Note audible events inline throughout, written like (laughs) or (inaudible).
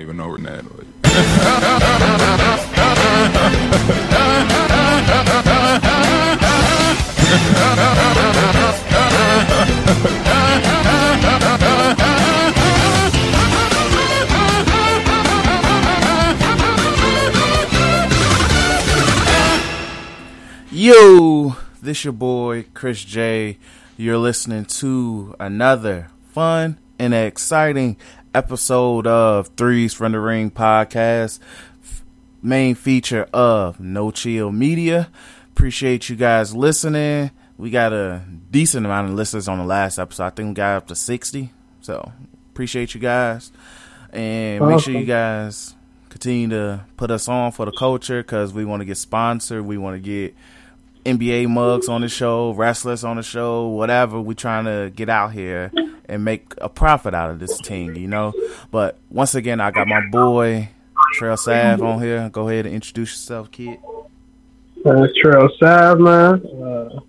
don't even know Renee. Yo, this your boy Chris Jay. You're listening to another fun and exciting episode of Threes from the Ring podcast, main feature of No Chill Media. Appreciate you guys listening. We got a decent amount of listeners on the last episode. I think we got up to 60. So appreciate you guys. And make sure you guys continue to put us on for the culture because we want to get sponsored. We want to get NBA mugs on the show, wrestlers on the show, whatever. We trying to get out here and make a profit out of this team, you know. But once again, I got my boy Trell Sav on here. Go ahead and introduce yourself, kid. Uh, Trell Sav, man. Uh,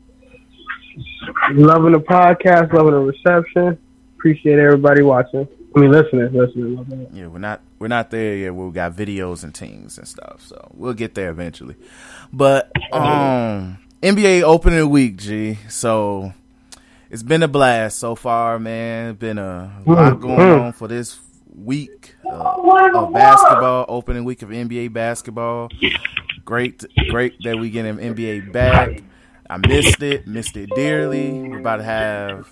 loving the podcast, loving the reception. Appreciate everybody watching. I mean, listening, listening. Yeah, we're not we're not there yet. We got videos and teams and stuff, so we'll get there eventually. But um, NBA opening week, G. So it's been a blast so far, man. Been a lot going Mm-hmm. on for this week uh, of basketball, opening week of NBA basketball. Great, great that we get an NBA back. I missed it, missed it dearly. We're about to have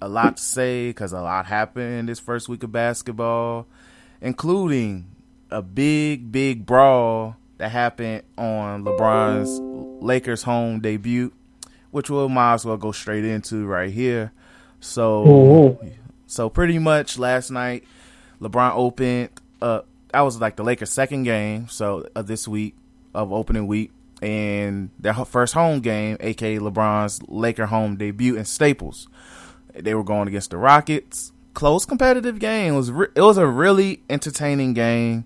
a lot to say because a lot happened this first week of basketball, including a big, big brawl that happened on LeBron's Lakers home debut, which we'll might as well go straight into right here. So, so pretty much last night, LeBron opened. Uh, that was like the Lakers' second game. So of this week of opening week, and their first home game, aka LeBron's Laker home debut in Staples. They were going against the Rockets. Close competitive game. It was re- it was a really entertaining game,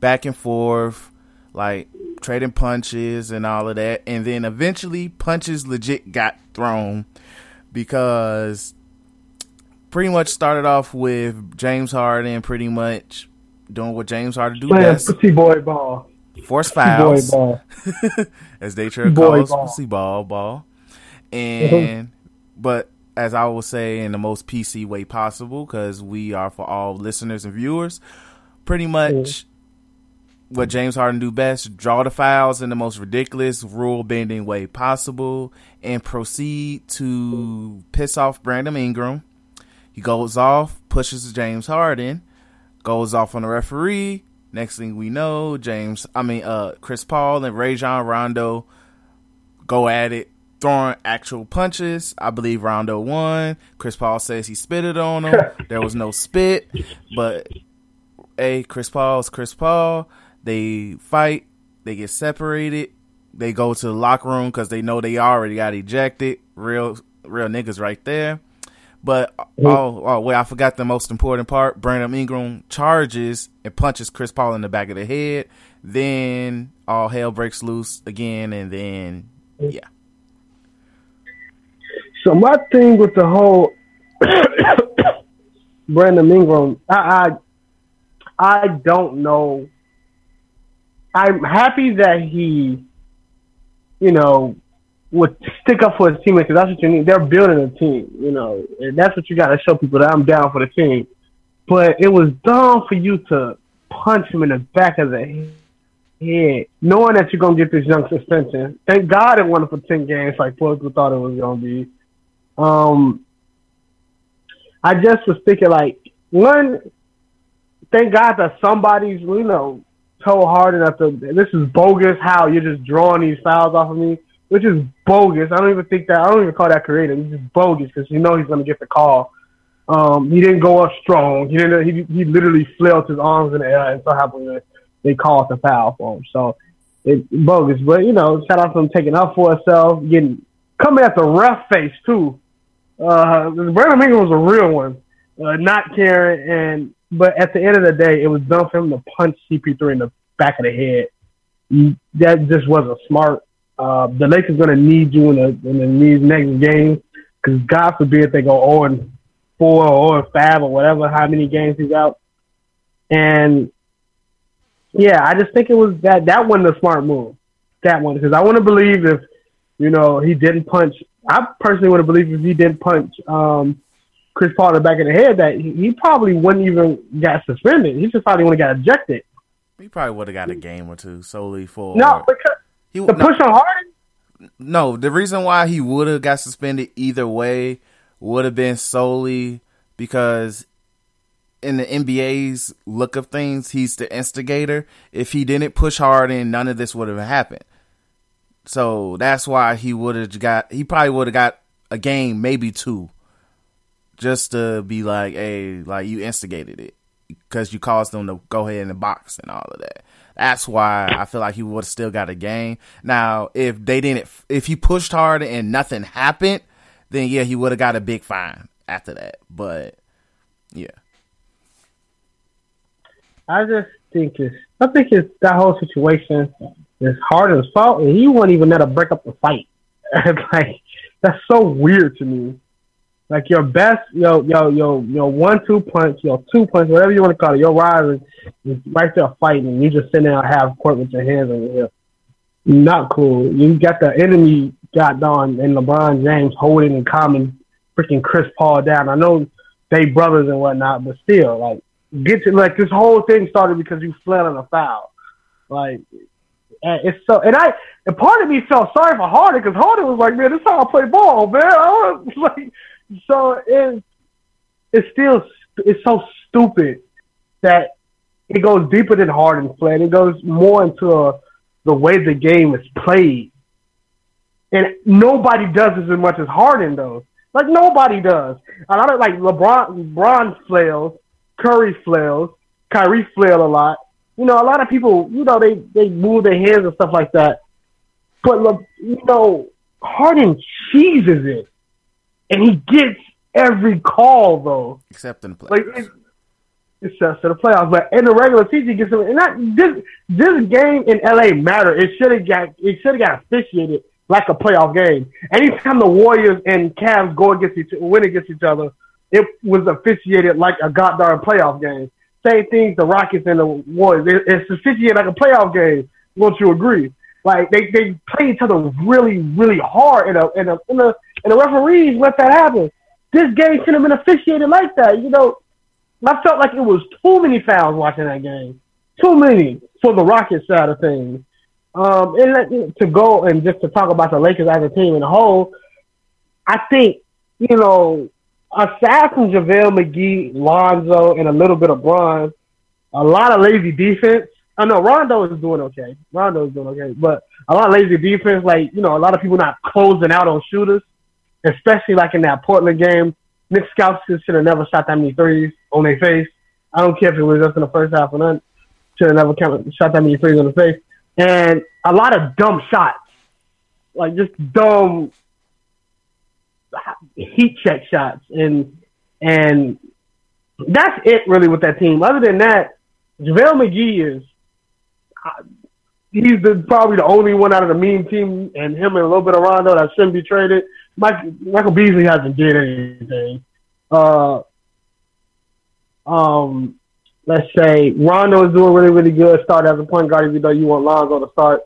back and forth, like trading punches and all of that. And then eventually, punches legit got thrown because pretty much started off with James Harden pretty much doing what James Harden do Playing best, pussy boy ball. force Pussy boy ball. (laughs) as they try to Boy call ball. pussy ball ball. (laughs) And but as I will say in the most PC way possible, because we are for all listeners and viewers, pretty much what James Harden do best: draw the fouls in the most ridiculous rule bending way possible, and proceed to piss off Brandon Ingram. He goes off, pushes James Harden, goes off on the referee. Next thing we know, James, I mean, uh, Chris Paul and Rajon Rondo go at it, throwing actual punches. I believe Rondo won. Chris Paul says he spitted on him. (laughs) there was no spit, but hey, Chris Paul's Chris Paul. They fight. They get separated. They go to the locker room because they know they already got ejected. Real, real niggas right there. But oh, oh wait, I forgot the most important part. Brandon Ingram charges and punches Chris Paul in the back of the head. Then all hell breaks loose again, and then yeah, So my thing with the whole (coughs) Brandon Ingram, I, I I don't know. I'm happy that he, you know, would stick up for his teammates. that's what you need. They're building a team, you know, and that's what you got to show people that I'm down for the team. But it was dumb for you to punch him in the back of the head, knowing that you're gonna get this young suspension. Thank God it wasn't for ten games like people thought it was gonna be. Um, I just was thinking like one. Thank God that somebody's you know told hard enough to this is bogus. How you're just drawing these fouls off of me, which is bogus. I don't even think that I don't even call that creative. It's just bogus because you know he's gonna get the call. Um, he didn't go up strong. He didn't. He he literally flailed his arms in the air, and so happened they called the foul for him. So it's bogus. But you know, shout out to him taking up for himself, getting coming at the ref face too. Uh, Brandon Ingram was a real one, uh, not caring. And but at the end of the day, it was dumb for him to punch CP3 in the back of the head. You- That just wasn't smart. Uh, the Lakers gonna need you in the in the these next games because God forbid they go 0 and four or five or whatever, how many games he's out. And Yeah, I just think it was that that wasn't a smart move. That one because I want to believe if you know he didn't punch. I personally want to believe if he didn't punch um, Chris Paul in the back of the head, that he, probably wouldn't even got suspended. He just probably would have got ejected. He probably would have got a game or two solely for no because he, the no, push on Harden. No, the reason why he would have got suspended either way would have been solely because in the NBA's look of things, he's the instigator. If he didn't push hard none of this would have happened. So that's why he would have got. He probably would have got a game, maybe two, just to be like, "Hey, like you instigated it because you caused them to go ahead in the box and all of that." That's why I feel like he would have still got a game. Now, if they didn't, if he pushed hard and nothing happened, then yeah, he would have got a big fine after that. But yeah. I just think it's I think it's that whole situation is Harden's fault, and he won't even let to break up the fight. (laughs) like that's so weird to me. Like your best, yo, yo, yo, your one-two punch, your two punch, whatever you want to call it, your rival is right there fighting, and you just sitting there half court with your hands on your hip. Not cool. You got the enemy got on and LeBron James holding and calming freaking Chris Paul down. I know they brothers and whatnot, but still, like get to like this whole thing started because you fled on a foul. Like it's so, and I and part of me felt sorry for Harden because Harden was like, man, this is how I play ball, man. (laughs) I was like, so it's it's still it's so stupid that it goes deeper than Harden fled. It goes more into a, the way the game is played, and nobody does this as much as Harden does. Like nobody does. A lot of like LeBron, LeBron flails, Curry flails, Kyrie flailed a lot. You know, a lot of people, you know, they they move their hands and stuff like that. But look, you know, Harden cheeses it, and he gets every call though, except in the playoffs. Like, it, except for the playoffs, but in the regular season, he gets them. And that this this game in LA mattered. It should have got it should have got officiated like a playoff game. Anytime the Warriors and Cavs go against each win against each other, it was officiated like a goddamn playoff game. Same things the Rockets and the Warriors. It, it's officiated like a playoff game. Won't you agree? Like they, they play each other really, really hard, and a and a and the and the referees let that happen. This game shouldn't have been officiated like that. You know, I felt like it was too many fouls watching that game. Too many for the Rockets side of things. Um, and to go and just to talk about the Lakers as a team in a whole, I think you know aside from JaVale McGee, Lonzo, and a little bit of Bron, a lot of lazy defense. I know Rondo is doing okay. Rondo is doing okay, but a lot of lazy defense. Like you know, a lot of people not closing out on shooters, especially like in that Portland game. Nick Stauskas should have never shot that many threes on their face. I don't care if it was just in the first half or not. Should have never shot that many threes on the face, and a lot of dumb shots, like just dumb heat check shots, and and that's it really with that team. Other than that, JaVale McGee is uh, he's the, probably the only one out of the mean team, and him and a little bit of Rondo that shouldn't be traded. Mike, Michael Beasley hasn't did anything. Uh, um, let's say Rondo is doing really, really good. Start as a point guard, even though you want Lonzo to start.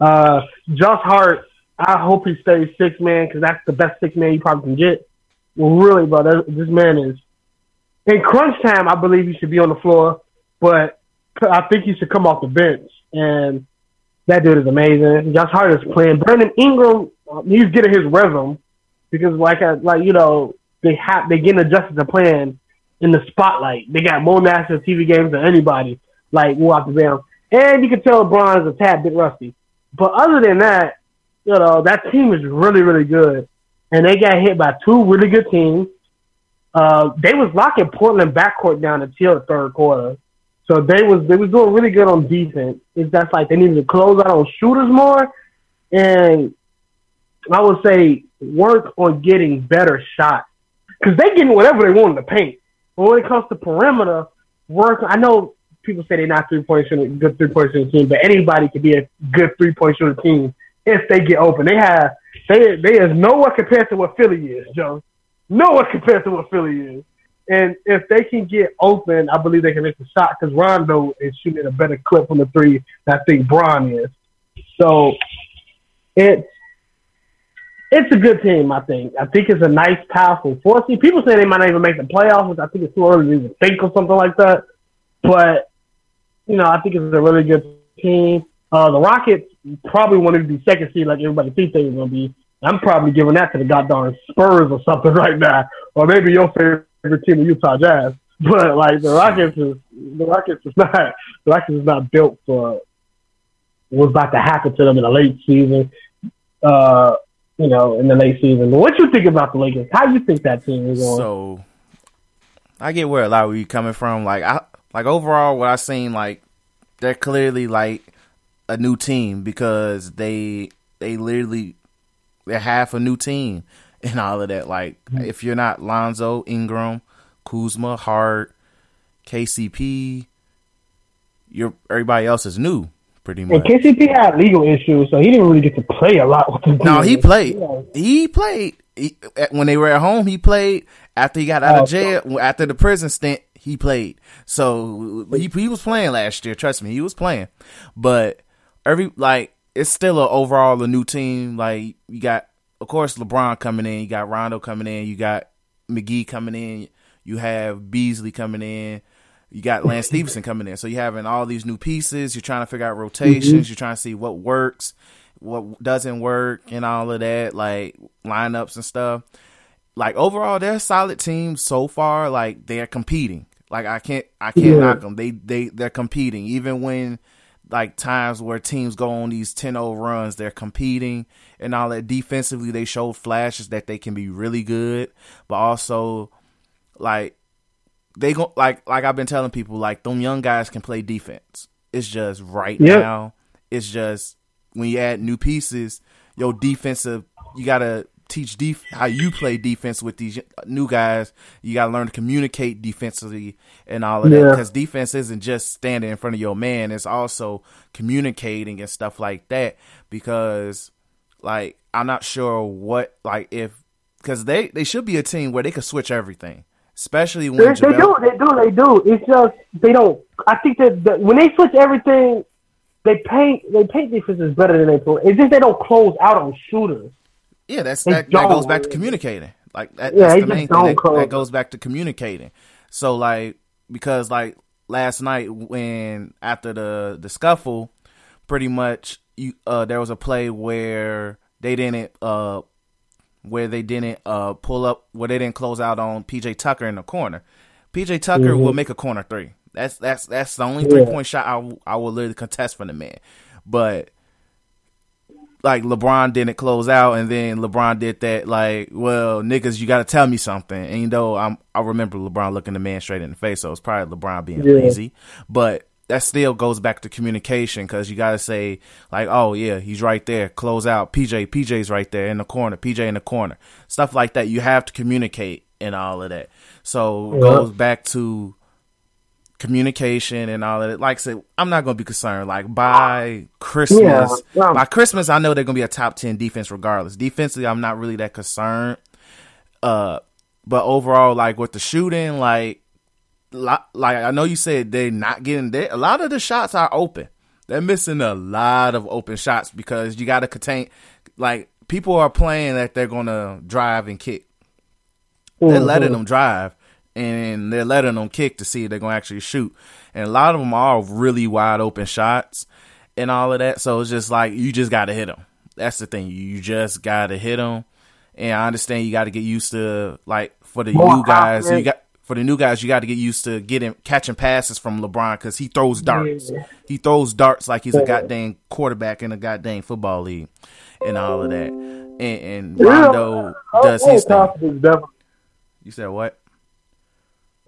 Uh, Josh Hart I hope he stays six man because that's the best six man you probably can get. Well, really, bro, this man is in crunch time. I believe he should be on the floor, but I think he should come off the bench. And that dude is amazing. Josh Hart is playing. Brandon Ingram, um, he's getting his rhythm because, like, I, like you know, they have they getting adjusted to playing in the spotlight. They got more national TV games than anybody. Like, walk the bam, and you can tell LeBron is a tad bit rusty. But other than that, you know, that team is really, really good. And they got hit by two really good teams. Uh, they was locking Portland backcourt down until the third quarter. So they was they was doing really good on defense. It's just like they needed to close out on shooters more, and I would say work on getting better shots because they getting whatever they want in the paint. But when it comes to perimeter work, I know people say they're not three point shooting, good three point shooting team, but anybody can be a good three point shooting team if they get open. They have they they is nowhere compared to what Philly is, Joe. Nowhere compared to what Philly is. And if they can get open, I believe they can make the shot because Rondo is shooting a better clip from the three than I think Bron is. So it's it's a good team, I think. I think it's a nice, powerful four seed. People say they might not even make the playoffs, which I think it's too early to even think of something like that. But you know, I think it's a really good team. Uh, the Rockets probably want to be second seed, like everybody thinks they were going to be. I'm probably giving that to the goddamn Spurs or something (laughs) right now, or maybe your favorite team, the Utah Jazz. (laughs) But like the Rockets is the Rockets is (laughs) not the Rockets is not built for what's about to happen to them in the late season. Uh, you know, in the late season. What you think about the Lakers? How do you think that team is going? So, I get where a lot of you coming from. Like, I like overall, what I seen, like they're clearly like a new team because they they literally they're half a new team (laughs) and all of that. Like, mm-hmm. if you're not Lonzo, Ingram, Kuzma, Hart, KCP, you're everybody else is new pretty much. And KCP had legal issues, so he didn't really get to play a lot with the. No, he played. Yeah. He played he, when they were at home. He played after he got out oh, of jail. So. After the prison stint, he played. So he he was playing last year. Trust me, he was playing. But every like it's still a overall a new team. Like you got, of course, LeBron coming in. You got Rondo coming in. You got McGee coming in. You have Beasley coming in. You got Lance (laughs) Stephenson coming in. So you're having all these new pieces. You're trying to figure out rotations. Mm-hmm. You're trying to see what works, what doesn't work, and all of that, like lineups and stuff. Like overall, they're a solid team so far. Like they're competing. Like I can't, I can't yeah. knock them. They, they, they're competing. Even when like times where teams go on these 10-0 runs, they're competing and all that. Defensively, they show flashes that they can be really good, but also like they go like like I've been telling people like them young guys can play defense. It's just right yep. now. It's just when you add new pieces, your defensive you gotta teach def- how you play defense with these new guys. You gotta learn to communicate defensively and all of yeah. that because defense isn't just standing in front of your man; it's also communicating and stuff like that. Because like I'm not sure what like if because they they should be a team where they could switch everything especially when they, they, do, they do, they do. It's just they don't. I think that, that when they switch everything, they paint they paint defenses better than they play. It's just they don't close out on shooters. Yeah, that's that, that goes back to communicating. Like that, yeah, that's the main thing. That, that goes back to communicating. So like because like last night when after the the scuffle, pretty much you uh there was a play where they didn't uh where they didn't uh, pull up, where they didn't close out on PJ Tucker in the corner. PJ Tucker mm-hmm. will make a corner three. That's that's that's the only three point shot I, I will literally contest from the man. But like LeBron didn't close out, and then LeBron did that. Like, well, niggas, you got to tell me something. And you know, I'm I remember LeBron looking the man straight in the face, so it's probably LeBron being yeah. lazy. But that still goes back to communication because you got to say like, oh yeah, he's right there. Close out. PJ, PJ's right there in the corner. PJ in the corner. Stuff like that. You have to communicate and all of that. So yeah. goes back to communication and all of it. Like I said, I'm not gonna be concerned. Like by Christmas, yeah. Yeah. by Christmas, I know they're gonna be a top ten defense regardless. Defensively, I'm not really that concerned. Uh, but overall, like with the shooting, like like I know you said they're not getting there. A lot of the shots are open. They're missing a lot of open shots because you got to contain. Like people are playing that they're gonna drive and kick. Mm-hmm. They're letting them drive and they're letting them kick to see if they're gonna actually shoot. And a lot of them are really wide open shots and all of that. So it's just like you just got to hit them. That's the thing. You just got to hit them. And I understand you got to get used to like for the More new guys. You got for the new guys, you got to get used to getting catching passes from LeBron because he throws darts. Yeah. He throws darts like he's a goddamn quarterback in a goddamn football league, and all of that. And, and Rondo yeah, does his thing. You said what?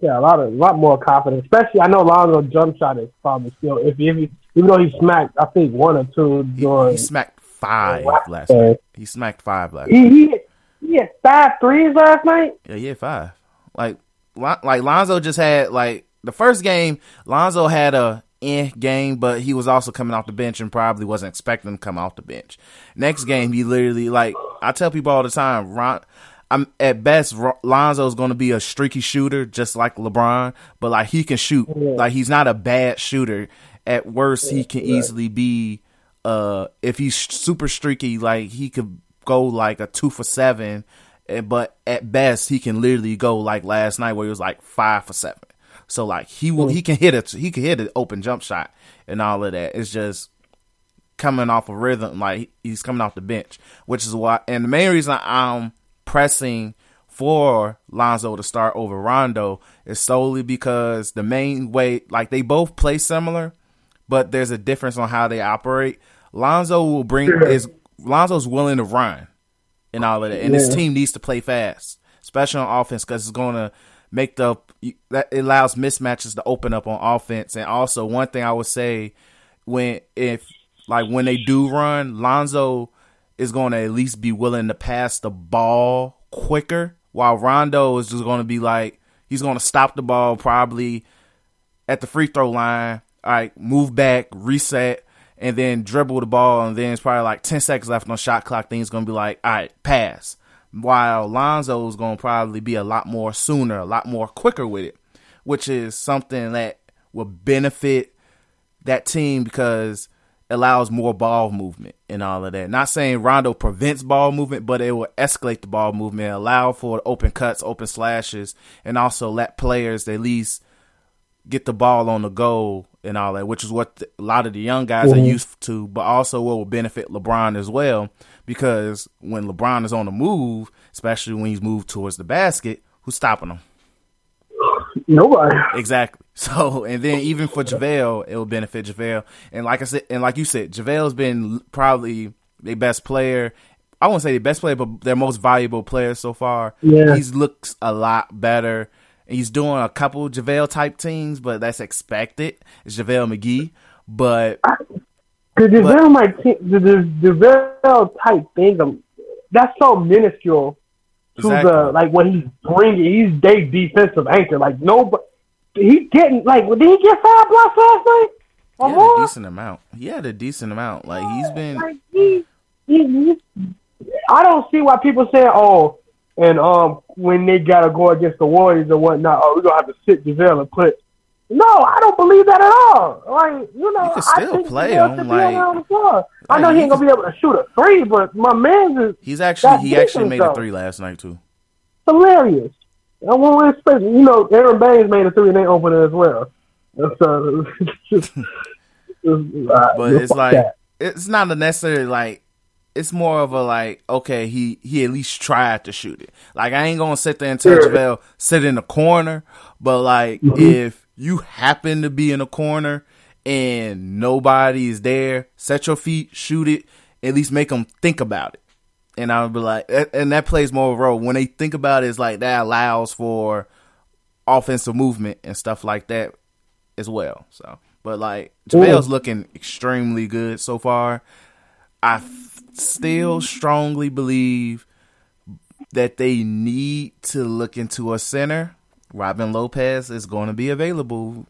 Yeah, a lot of a lot more confidence. Especially, I know Lonzo jump shot is probably still if, if he, even though he smacked, I think one or two during. He, he smacked five last night. He smacked five last. He, night. He, he had five threes last night. Yeah, yeah, five. Like like Lonzo just had like the first game, Lonzo had a eh game, but he was also coming off the bench and probably wasn't expecting to come off the bench. Next game, he literally like I tell people all the time, Ron, I'm at best Lonzo is going to be a streaky shooter, just like LeBron, but like he can shoot. Yeah. Like he's not a bad shooter. At worst, yeah, he can easily be. Uh, if he's super streaky, like he could go like a two for seven, eh, but at best he can literally go like last night where he was like five for seven. So like he will, he can hit it. He can hit an open jump shot and all of that. It's just coming off a rhythm, like he's coming off the bench, which is why. And the main reason I'm pressing for Lonzo to start over Rondo is solely because the main way, like they both play similar, but there's a difference on how they operate. Lonzo will bring is Lonzo's willing to run and all of that, and yeah. his team needs to play fast, especially on offense, because it's going to make the that allows mismatches to open up on offense. And also, one thing I would say when if like when they do run, Lonzo is going to at least be willing to pass the ball quicker, while Rondo is just going to be like he's going to stop the ball probably at the free throw line. All right, move back, reset, and then dribble the ball, and then it's probably like ten seconds left on shot clock. Then he's going to be like, all right, pass. While Lonzo is going to probably be a lot more sooner, a lot more quicker with it, which is something that will benefit that team because allows more ball movement and all of that. Not saying Rondo prevents ball movement, but it will escalate the ball movement, allow for open cuts, open slashes, and also let players at least get the ball on the goal and all that, which is what the, a lot of the young guys mm-hmm. are used to, but also what will benefit LeBron as well. Because when LeBron is on the move, especially when he's moved towards the basket, who's stopping him? Nobody. Exactly. (laughs) So, and then even for JaVale, it will benefit JaVale. And like I said, and like you said, JaVale's been probably the best player. I won't say the best player, but their most valuable player so far. Yeah. He's looks a lot better. He's doing a couple JaVale type things, but that's expected. It's JaVale McGee. But the JaVale, my the, the JaVale type thing, um, that's so minuscule to exactly. the like what he's bringing. He's day defensive anchor. Like nobody, he getting like did he get five blocks last night? Or he had more? a decent amount. He had a decent amount. Like he's been. Like he, he, he, I don't see why people say, "Oh, and um, when they gotta go against the Warriors or whatnot, oh, we're gonna have to sit JaVale and put." No, I don't believe that at all. Like you know, you can still I think play him. Like, on the floor. I know he ain't gonna be able to shoot a three, but my man is. He's actually he actually made a three last night too. Hilarious. I won't expect you know Aron Baynes made a three and they opened it as well. So, (laughs) but it's like that. it's not a necessarily like it's more of a like, okay, he he at least tried to shoot it. Like I ain't gonna sit there and tell sure. JaVale sit in the corner, but like mm-hmm. if you happen to be in a corner and nobody is there, set your feet, shoot it, at least make them think about it. And I'll be like, and that plays more of a role when they think about it. It's like that allows for offensive movement and stuff like that as well. So, but like JaVale's looking extremely good so far. I still strongly believe that they need to look into a center. Robin Lopez is going to be available.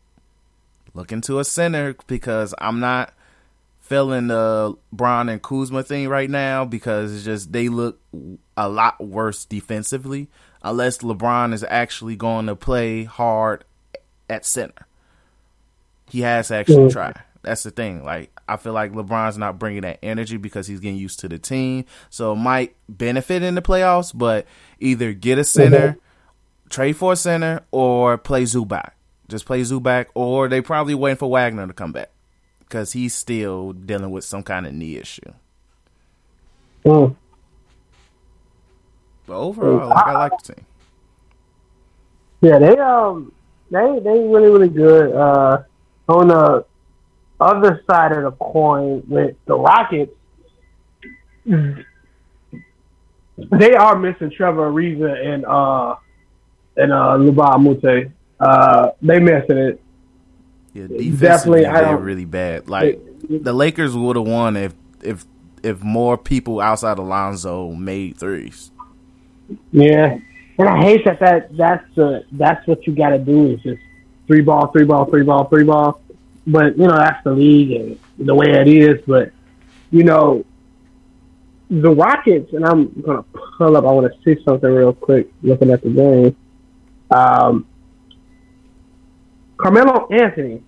Look into a center because I'm not feeling the Bron and Kuzma thing right now because it's just they look a lot worse defensively unless LeBron is actually going to play hard at center. He has to actually try. That's the thing. Like I feel like LeBron's not bringing that energy because he's getting used to the team. So it might benefit in the playoffs, but either get a center. Trade for a center, or play Zubac. Just play Zubac, or they probably waiting for Wagner to come back because he's still dealing with some kind of knee issue. Mm. But overall, like, I like the team. Yeah, they um they they really really good. Uh, on the other side of the coin with the Rockets, they are missing Trevor Ariza and uh and uh Luba Mute. Uh they missing it. Yeah, definitely I don't, really bad. Like it, the Lakers would have won if if if more people outside Alonzo made threes. Yeah. And I hate that, that that's the that's what you gotta do is just three ball, three ball, three ball, three ball but you know that's the league and the way it is. But you know, the Rockets, and I'm gonna pull up. I want to see something real quick. Looking at the game, um, Carmelo Anthony,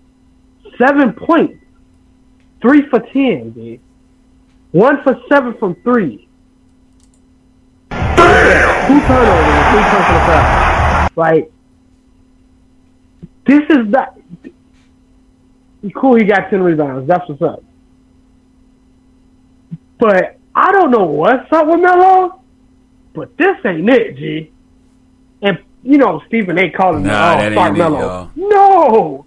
seven points, three for ten, dude. One for seven from three. Two turnovers three personal fouls. Like, this is that. Cool, he got 10 rebounds. That's what's up. But I don't know what's up with Melo, but this ain't it, G. And, you know, Stephen A. calling Nah, me, that oh, start ain't it, no!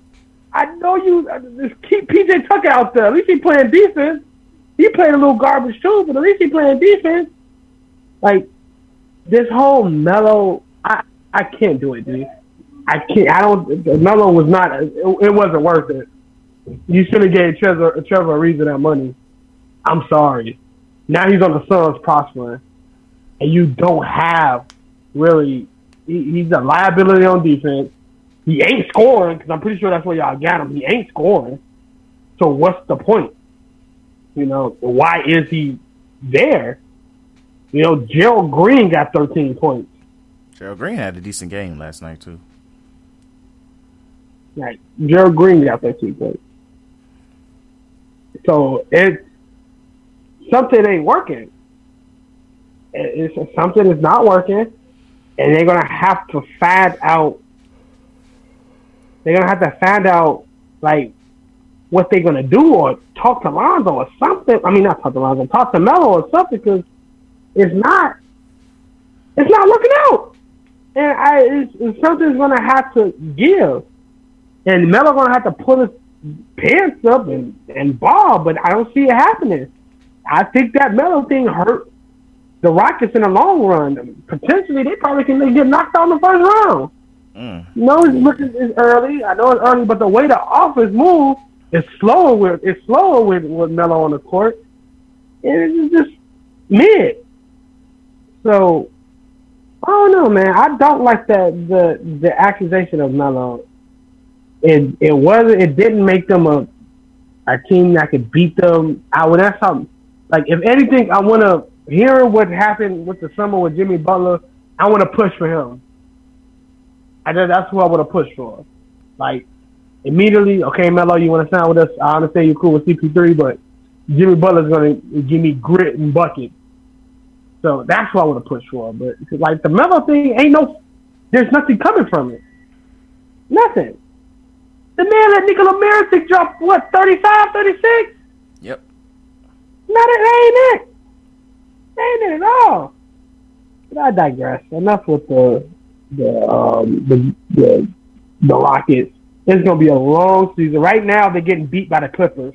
I know you. uh, Just keep PJ Tucker out there. At least he playing defense. He playing a little garbage too, but at least he playing defense. Like this whole Melo, I I can't do it, dude. I can't. I don't. Melo was not. It, it wasn't worth it. You should have gave Trevor Trevor Ariza that money. I'm sorry. Now he's on the Suns prospering, and you don't have really. He, he's a liability on defense. He ain't scoring because I'm pretty sure that's where y'all got him. He ain't scoring. So what's the point? You know, why is he there? You know, Gerald Green got 13 points. Gerald Green had a decent game last night too. Like Gerald Green got 13 points. So it's something ain't working. It- It's something is not working, and they're gonna have to find out. They're gonna have to find out like what they're gonna do, or talk to Lonzo or something. I mean, not talk to Lonzo, talk to Melo or something, because it's not. It's not working out, and I it's, it's something's gonna have to give, and Melo gonna have to pull his pants up and and ball, but I don't see it happening. I think that Melo thing hurt the Rockets in the long run. Potentially, they probably can get knocked out in the first round. Mm. You know, it's looking it's early. I know it's early, but the way the offense move is slower with it's slower with with Melo on the court. And it's just mid. So I don't know, man. I don't like that the the accusation of Melo. It it wasn't. It didn't make them a a team that could beat them. I would have something like if anything, I want to hear what happened with the summer with Jimmy Butler. I want to push for him. I that's who I want to push for. Like immediately, okay, Melo, you want to sign with us? I understand you're cool with CP3, but Jimmy Butler's gonna give me grit and bucket. So that's what I want to push for. But like the Melo thing, ain't no, there's nothing coming from it. Nothing. The man let Nikola Mirotic drop what 35, 36? Yep. Not it ain't it. Ain't it at all. But I digress. Enough with the the um the the, the Rockets. It's gonna be a long season. Right now they're getting beat by the Clippers.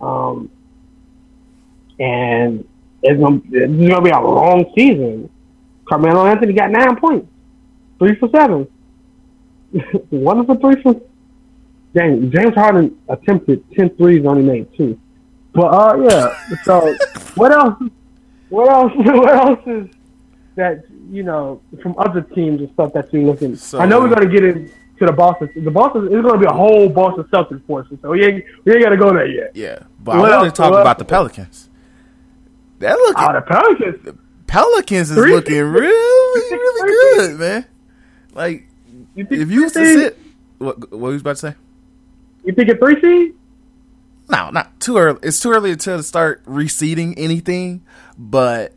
Um and it's it's gonna be a long season. Carmelo Anthony got nine points. Three for seven. (laughs) One for three for James James Harden attempted 10 threes, only made two. But uh, yeah. So what else? What else? (laughs) What else is that you know from other teams and stuff that you're looking? So- I know we're gonna get into the Boston. The Boston is gonna be a whole Boston Celtics portion, so we ain't we ain't gotta go there yet. Yeah, but What I want else? to talk What about the? Pelicans. That look Oh, the Pelicans. Pelicans is Three- looking really, really good, man. Like You if you was to sit, what what you about to say? You think a three seed? No, not too early. It's too early to start reseeding anything, but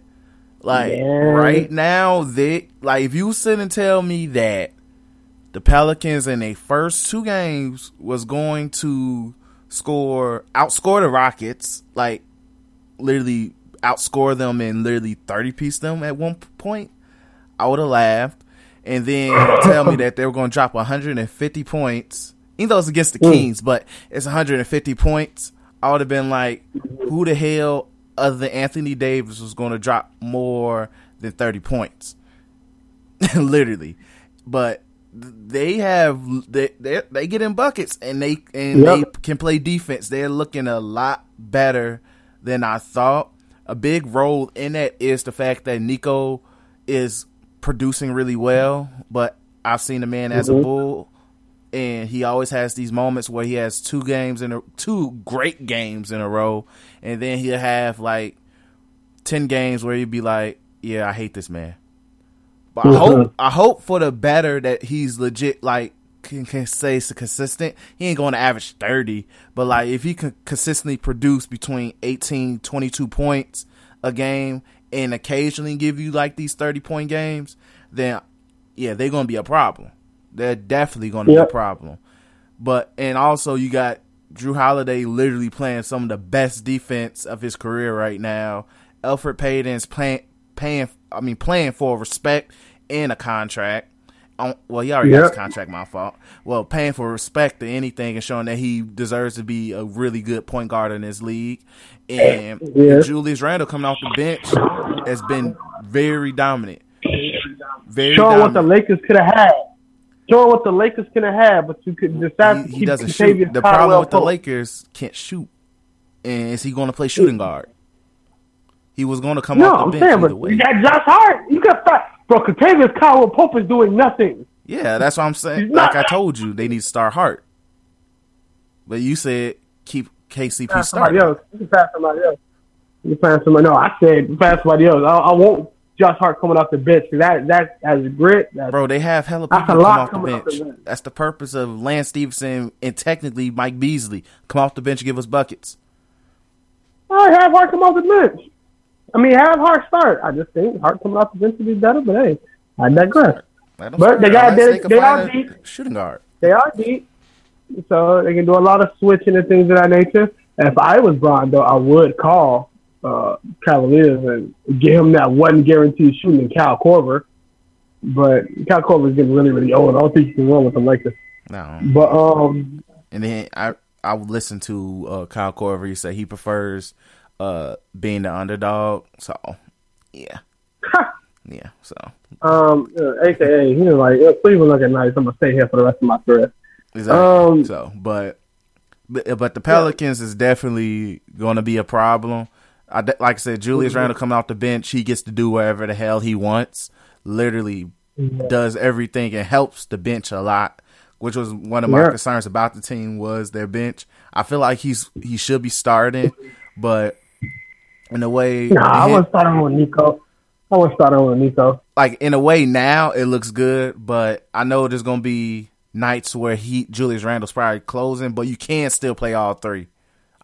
like Yeah. right now, they like if you sit and tell me that the Pelicans in their first two games was going to score outscore the Rockets, like literally outscore them and literally thirty piece them at one point, I would have laughed. And then (laughs) tell me that they were going to drop 150 points, even though it's against the hmm. Kings, but it's 150 points. I would have been like, who the hell other than Anthony Davis was going to drop more than 30 points? (laughs) Literally. But they have they they, they get in buckets and they and Yep. they can play defense. They're looking a lot better than I thought. A big role in that is the fact that Nico is producing really well, but I've seen the man as a Mhm. bull and he always has these moments where he has two games in a two great games in a row and then he'll have like ten games where he'd be like, yeah, I hate this man. But I hope (laughs) I hope for the better that he's legit like can, can say it's consistent. He ain't going to average 30, but like if he can consistently produce between 18 22 points a game and occasionally give you like these 30 point games, then yeah, they're going to be a problem. They're definitely going to yep. be a problem. But and also you got Jrue Holiday literally playing some of the best defense of his career right now. Elfrid Payton's playing paying I mean playing for respect and a contract. On, well, he already yep. has a contract. My fault. Well, paying for respect to anything and showing that he deserves to be a really good point guard in this league. And yeah. Julius Randle coming off the bench has been very dominant. Very showing what the Lakers could have had. Showing what the Lakers could have had, but you could decide he, to keep he doesn't shoot. The problem with the Lakers can't shoot. And is he going to play shooting guard? He was going to come no, off the I'm bench saying, but way. You got Josh Hart. You got bro. Kentavious Caldwell Pope is doing nothing. Yeah, that's what I'm saying. like I told you, they need to start Hart. But you said keep KCP starting. Somebody else. You can pass somebody else. You can pass somebody. No, I said pass somebody else. I, I won't Josh Hart coming off the bench. That that as grit. Bro, they have hella people come off the, bench. the bench. That's the purpose of Lance Stephenson and technically Mike Beasley come off the bench and give us buckets. I have Hart come off the bench. I mean, have Hart start. I just think Hart coming off the bench would be better, but hey, I digress. But they got they, they, they are deep. Shooting guard. They are deep, so they can do a lot of switching and things of that nature. And if I was Bron, though, I would call uh, Cavaliers and give him that one guaranteed shooting in Cal Korver. But Cal Korver is getting really, really old. I don't think he can run with the Lakers. No. But um, and then I I would listen to uh, Kyle Korver. He said he prefers uh being the underdog. So yeah, yeah. So um, uh, AKA he was like Cleveland looking nice. I'm gonna stay here for the rest of my career. Exactly. Um, so, but but, but the Pelicans yeah. is definitely going to be a problem. I, like I said, Julius. Randle coming off the bench, he gets to do whatever the hell he wants. Literally yeah. does everything and helps the bench a lot, which was one of my yeah. concerns about the team was their bench. I feel like he's he should be starting, but in a way. Nah, I was starting with Nico. I was starting with Nico. Like in a way, now it looks good, but I know there's gonna be nights where he Julius Randle's probably closing, but you can still play all three.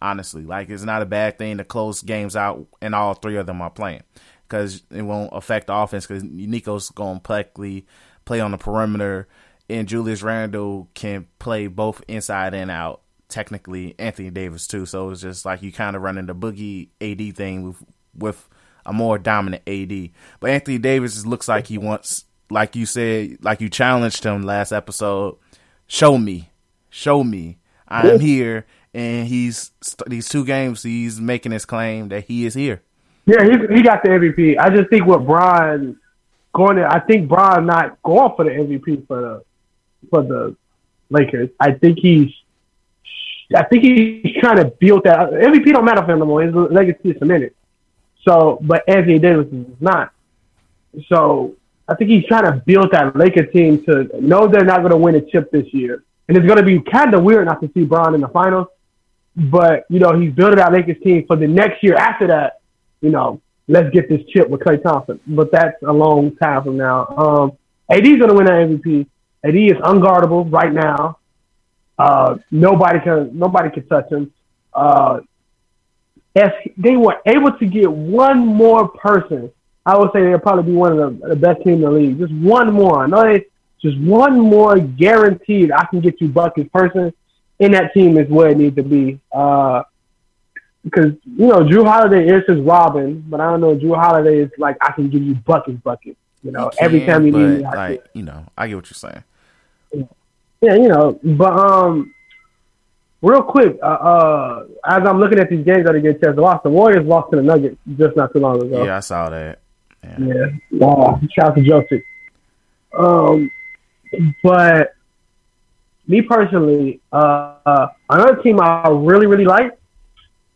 Honestly, like it's not a bad thing to close games out, and all three of them are playing because it won't affect the offense. Because Nico's gonna play play on the perimeter, and Julius Randle can play both inside and out technically Anthony Davis too. So it's just like you kind of running the boogie AD thing with with a more dominant AD. But Anthony Davis looks like he wants, like you said, like you challenged him last episode. Show me, show me, I'm here. And he's these two games. He's making his claim that he is here. Yeah, he he got the MVP. I just think with Bron going, to, I think Bron not going for the MVP for the for the Lakers. I think he's I think he's trying to build that. MVP don't matter for him anymore. His legacy is cemented. So, but Anthony Davis is not. So, I think he's trying to build that Lakers team to know they're not going to win a chip this year. And it's going to be kind of weird not to see Bron in the finals. But, you know, he's building that Lakers team for the next year after that. You know, let's get this chip with Klay Thompson. But that's a long time from now. Um, AD's going to win that MVP. AD is unguardable right now. Uh, nobody can nobody can touch him. Uh, if they were able to get one more person, I would say they'll probably be one of the, the best team in the league. Just one more. I know they just one more guaranteed I can get you buckets person in that team is where it needs to be. Uh, because you know Jrue Holiday is his Robin, but I don't know Jrue Holiday is like I can give you buckets, buckets. You know, can, every time you need me, like you know, I get what you're saying. Yeah, you know, but um, real quick, uh, uh as I'm looking at these games that are getting to watch, the Warriors lost to the Nuggets just not too long ago. Yeah, I saw that. Yeah, yeah. Wow. Shout out to Joseph. Um, but me personally, uh, uh, another team I really, really like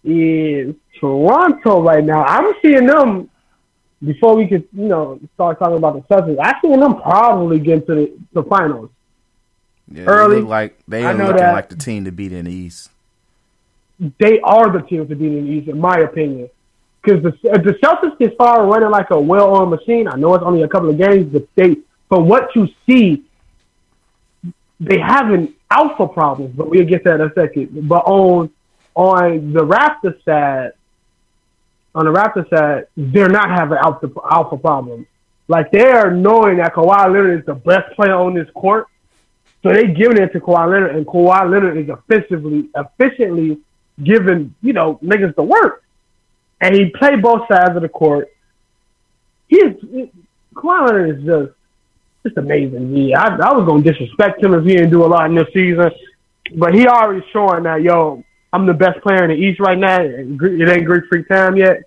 is Toronto right now. I'm seeing them before we could, you know, start talking about the Celtics. I'm seeing them probably get to the, the finals. Yeah, early. They look like they are looking like the team to beat in the East. They are the team to beat in the East, in my opinion. because the if the Celtics can start running like a well-oiled machine, I know it's only a couple of games, but they from what you see, they have an alpha problem. But we'll get to that in a second. But on on the Raptor side, on the Raptor side, they're not having alpha alpha problem. Like they are knowing that Kawhi Leonard is the best player on this court, so they giving it to Kawhi Leonard, and Kawhi Leonard is offensively efficiently giving you know niggas the work, and he played both sides of the court. He's Kawhi Leonard is just just amazing. Yeah, I, I was gonna disrespect him if he didn't do a lot in this season, but he already showing that yo, I'm the best player in the East right now. It ain't Greek Freak time yet,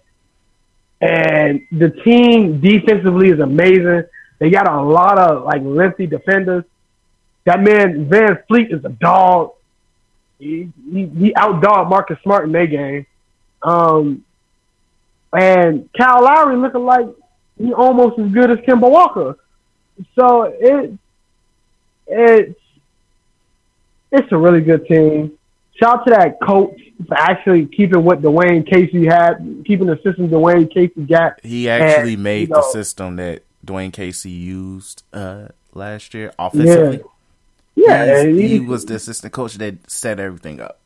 and the team defensively is amazing. They got a lot of like lengthy defenders. That man VanVleet is a dog. He he, he outdogged Marcus Smart in their game. Um, and Kyle Lowry looking like he almost as good as Kemba Walker. So it it's it's a really good team. Shout out to that coach for actually keeping what Dwane Casey had, keeping the system Dwane Casey got. He actually and, made you know, the system that Dwane Casey used uh, last year offensively. Yeah, yeah he, he, was the assistant coach that set everything up.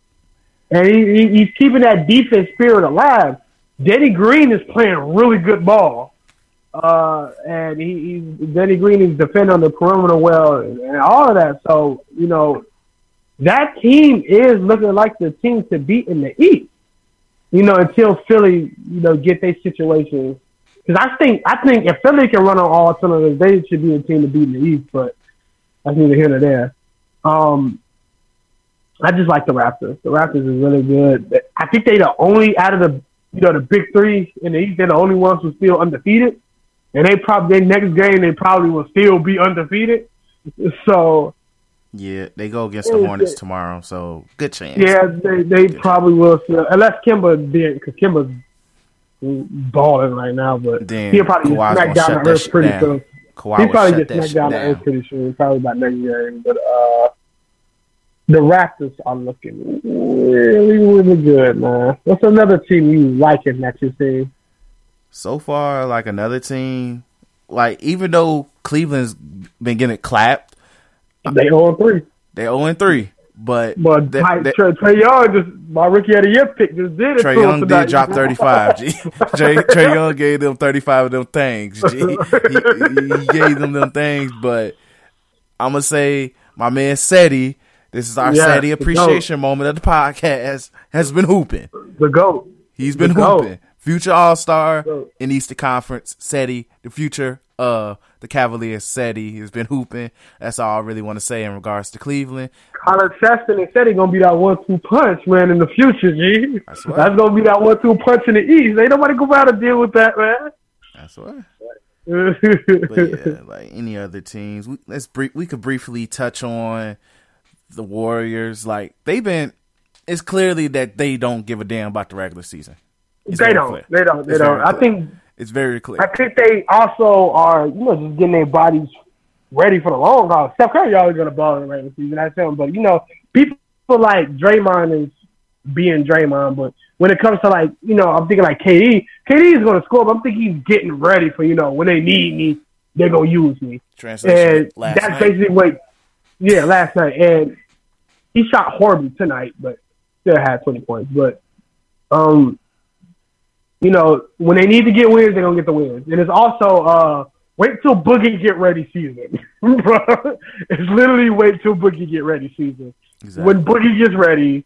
And he, he's keeping that defense spirit alive. Danny Green is playing really good ball. Uh, and he, Danny Green is defending on the perimeter well and all of that. So, you know, that team is looking like the team to beat in the East. You know, until Philly, you know, get their situation. Because I think I think if Philly can run on all cylinders, they should be a team to beat in the East. But that's neither here nor there. Um, I just like the Raptors. The Raptors is really good. I think they the only out of the you know the big three in the East. They're the only ones who still undefeated, and they probably their next game they probably will still be undefeated. (laughs) So yeah, they go against the Hornets tomorrow, so good chance. Yeah, they they good probably chance. will, unless Kemba did, because Kemba's balling right now. But then he'll probably Kawhi's get smacked down to earth pretty soon. Kawhi he probably get smacked down to earth pretty soon, probably about next game. But uh, the Raptors are looking really, really good, man. What's another team you liking that you see? So far, like another team, like even though Cleveland's been getting clapped they 0 3. They 0 3. But but they, they, Trey, Trae Young just my rookie of the year pick just did it. Trae Young did drop thirty five. (laughs) Trae, Trey Young gave them thirty five of them things. G. He, he, he, gave them them things, but I'm gonna say my man Seti. This is our yeah, Seti appreciation moment of the podcast. Has been hooping. The goat. He's been the hooping. Goat. Future All Star in Eastern Conference. Seti, the future of the Cavaliers he has been hooping. That's all I really want to say in regards to Cleveland. Collin Sexton said he's gonna be that one two punch, man, in the future, G. That's, gonna be that one two punch in the East. Ain't nobody going to go out to deal with that, man. That's (laughs) what. but yeah, like any other teams, we, let's brief, we could briefly touch on the Warriors. Like they've been, it's clearly that they don't give a damn about the regular season. They don't. They don't. They it's don't. I think it's very clear. I think they also are, you know, just getting their bodies ready for the long haul. Steph Curry always going to ball in the regular season. That's him. But, you know, people like Draymond is being Draymond. But when it comes to, like, you know, I'm thinking like KD. KD is going to score, but I'm thinking he's getting ready for, you know, when they need me, they're going to use me. Translation. And that's night. basically what, yeah, last night. And he shot horribly tonight, but still had 20 points. But, um, you know, when they need to get wins, they're gonna get the wins. And it's also uh, wait till Boogie get ready season, (laughs) bro. It's literally wait till Boogie get ready season. Exactly. When Boogie gets ready,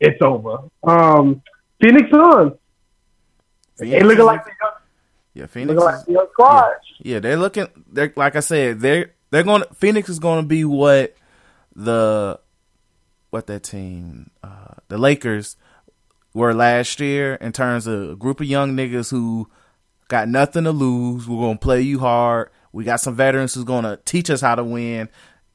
it's over. Um, Phoenix Suns. Phoenix they looking like the young, yeah, Phoenix like the yeah, yeah, they're looking. They're like I said, they're they're going. Phoenix is going to be what the what that team, uh, the Lakers were last year in terms of a group of young niggas who got nothing to lose. We're gonna play you hard. We got some veterans who's gonna teach us how to win,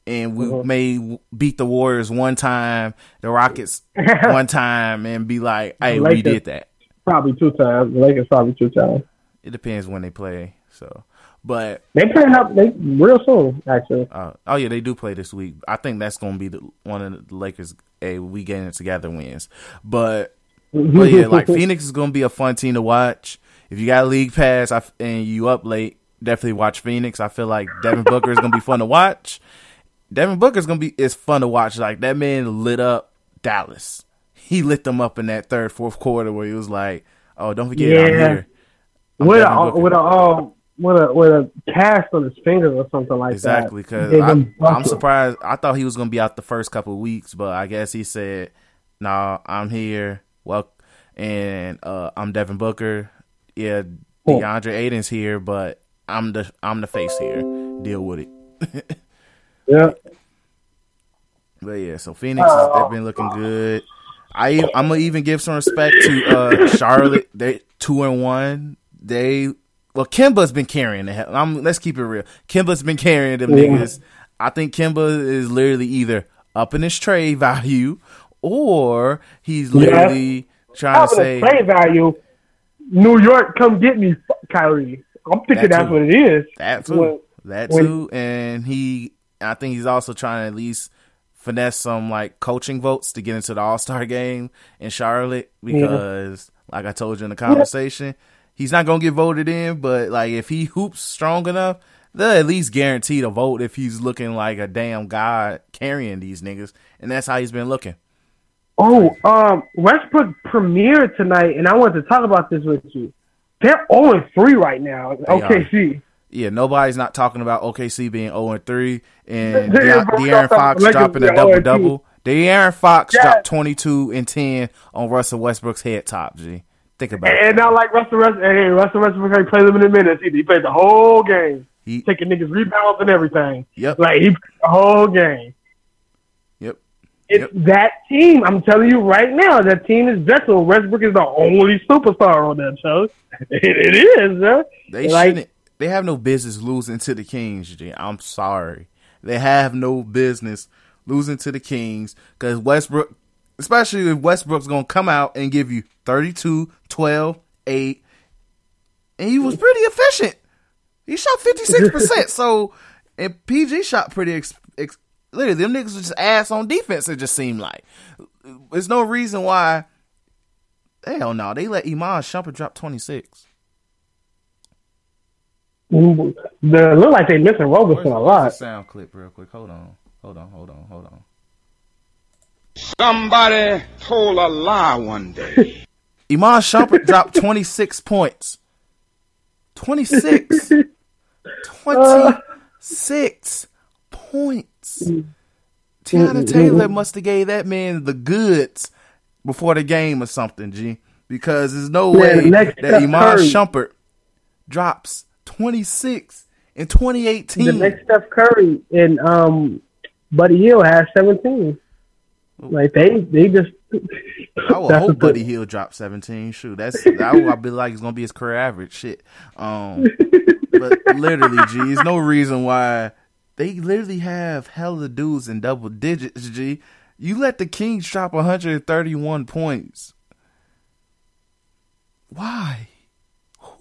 and we mm-hmm. may beat the Warriors one time, the Rockets (laughs) one time, and be like, "Hey, we did that." Probably two times. The Lakers probably two times. It depends when they play. So, but they playing up they real soon actually. Uh, oh yeah, they do play this week. I think that's gonna be the one of the Lakers. A we getting it together wins, but but yeah, like (laughs) Phoenix is gonna be a fun team to watch. If you got a league pass and you up late, definitely watch Phoenix. I feel like Devin Booker is gonna be fun to watch. Devin Booker is gonna be it's fun to watch. Like that man lit up Dallas. He lit them up in that third, fourth quarter where he was like, "Oh, don't forget yeah. I'm here." I'm with a with a um with a with a cast on his finger or something like exactly, that. Exactly, because I'm surprised. I thought he was gonna be out the first couple of weeks, but I guess he said, "Nah, I'm here." Well, and uh, I'm Devin Booker. Yeah, DeAndre Ayton's here, but I'm the I'm the face here. Deal with it. (laughs) yeah. But yeah, so Phoenix has they've been looking good. I I'm gonna even give some respect to uh, Charlotte. They two and one. They well, Kemba's been carrying the hell. I'm, let's keep it real. Kemba's been carrying them yeah. niggas. I think Kemba is literally either up in his trade value or he's literally yeah. trying to say trade value. New York, come get me, Kyrie. I'm thinking that that's what it is. That too. When, that too. When, and he, I think he's also trying to at least finesse some like coaching votes to get into the All Star game in Charlotte because, yeah. like I told you in the conversation, he's not gonna get voted in. But like if he hoops strong enough, they'll at least guarantee to vote if he's looking like a damn god carrying these niggas, and that's how he's been looking. Oh, um, Westbrook premiered tonight, and I wanted to talk about this with you. They're 0 3 right now. OKC. Yeah, nobody's not talking about OKC being 0 3 and De- De'Aaron Fox dropping a double double. De'Aaron Fox yeah. dropped 22 and 10 on Russell Westbrook's head top, G. Think about and, it. And not like Russell Westbrook. Hey, Russell Westbrook ain't play limited minutes either. He played the whole game. He, taking niggas rebounds and everything. Yep. Like, he played the whole game. It's yep. that team. I'm telling you right now, that team is Vessel. Westbrook is the only superstar on that show. (laughs) it, it is, huh? They like, shouldn't they have no business losing to the Kings. G. I'm sorry, they have no business losing to the Kings because Westbrook, especially if Westbrook's gonna come out and give you 32, 12, 8, and he was pretty efficient. He shot 56 percent. (laughs) So and PG shot pretty. Ex- literally, them niggas was just ass on defense. It just seemed like there's no reason why. Hell no, they let Iman Shumpert drop 26. They look like they missing Roberson a lot. sound clip real quick. Hold on. Hold on. Hold on. Hold on. Somebody told a lie one day. (laughs) Iman Shumpert dropped 26 (laughs) points. 26. (laughs) Uh, 26 points. Teyana Taylor must have gave that man the goods before the game or something, G. Because there's no way that Iman Shumpert drops 26 in 2018. The next Steph Curry and um, Buddy Hield has 17. Like they, they just. I would (laughs) hope Buddy Hield drop 17. Shoot, that's I would, I'd be like it's gonna be his career average. Shit. Um, but literally, G, there's no reason why they literally have hella dudes in double digits. G, you let the Kings drop 131 points. Why?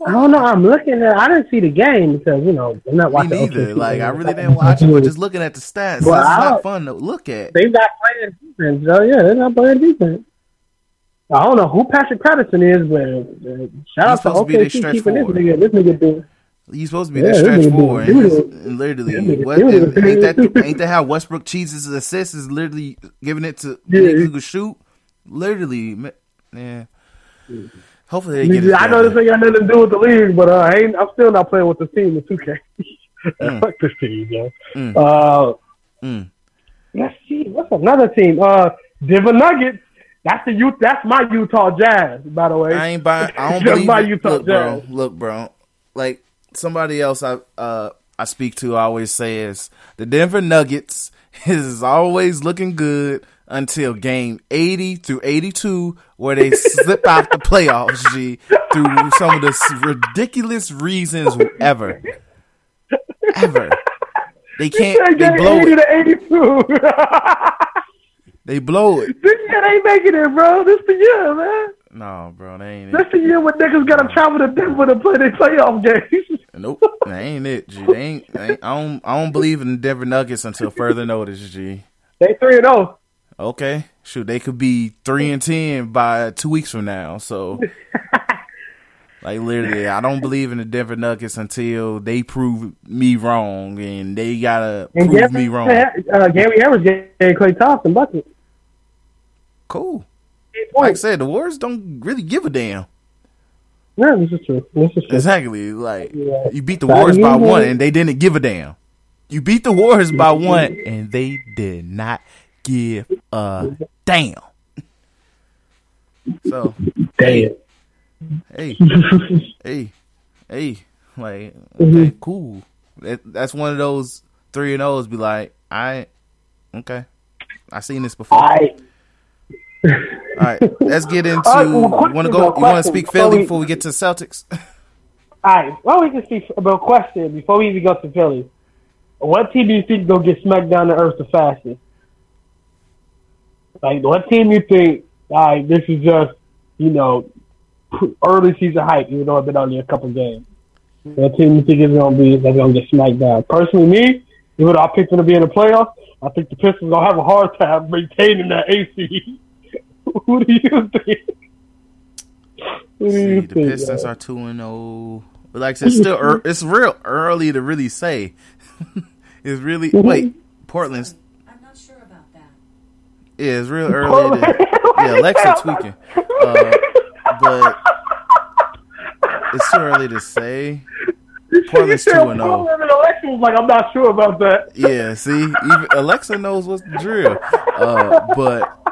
I don't know. I'm looking at. I didn't see the game because you know I'm not watching. Me neither. Like I really didn't watch it, but just looking at the stats, well, it's not fun to look at. They're not playing defense. So yeah, they're not playing defense. I don't know who Patrick Patterson is, but uh, shout out to OKC keeping this nigga. This nigga do. He's supposed to be yeah, the stretch four, and, and, literally, yeah, what, ain't that ain't that how Westbrook cheats his assists? Is literally giving it to yeah. niggas who can shoot. Literally, yeah. Hopefully, they get I know this ain't got nothing to do with the league, but uh, I ain't, I'm still not playing with the team in 2K. (laughs) Mm. Fuck this team, yo. Mm. Uh, mm. Let's see. What's another team? Uh, Denver Nuggets. That's the youth. That's my Utah Jazz, by the way. I ain't buying. I don't (laughs) believe my Utah look, Jazz. Bro, look, bro. Like somebody else I uh I speak to, always says the Denver Nuggets (laughs) is always looking good until game 80 through 82 where they slip (laughs) out the playoffs, G, through some of the ridiculous reasons ever. Ever. They can't, they blow it. they blow it. This year ain't making it, bro. This the year, man. No, bro, they ain't. This it. the year when niggas gotta travel to Denver to play their playoff games. Nope, that ain't it, G. They ain't, they ain't, I don't, I don't believe in the Denver Nuggets until further notice, G. They three and zero. Oh. Okay, shoot, they could be three and ten by two weeks from now. So, (laughs) like literally, I don't believe in the Denver Nuggets until they prove me wrong, and they gotta And prove Gary, me wrong. uh, Gary Harris Klay Thompson bucket. Cool. Like I said, the Warriors don't really give a damn. Yeah, this is true. This is true. Exactly. Like Yeah. you beat the But Warriors by know- one, and they didn't give a damn. You beat the Warriors by one, and they did not give a damn. So Damn. hey, (laughs) hey, hey, like Mm-hmm. okay, cool. That, that's one of those three and O's. Be like, I okay, I seen this before. All right, let's get into. Right, well, you want to go? You want to speak Philly before we get to Celtics? (laughs) All right. Well, we can speak about a question before we even go to Philly. What team do you think gonna get smacked down to earth the fastest? Like, what team you think? All right, this is just you know early season hype, even though it's been only a couple games. What team you think is gonna be that's gonna get smacked down? Personally, me, even though I picked them to be in the playoffs, I think the Pistons are gonna have a hard time maintaining that AC. (laughs) Who do you think? Do See, you the think? Pistons man? are two and zero. But like I said, still, ear it's real early to really say. (laughs) it's really Mm-hmm. wait, Portland's I'm not sure about that. yeah, it's real (laughs) early. To, yeah, Alexa tweaking, uh, but it's too early to say. Portland's two and oh. zero. Portland election was like, I'm not sure about that. Yeah, see, even Alexa knows what's the drill. Uh, but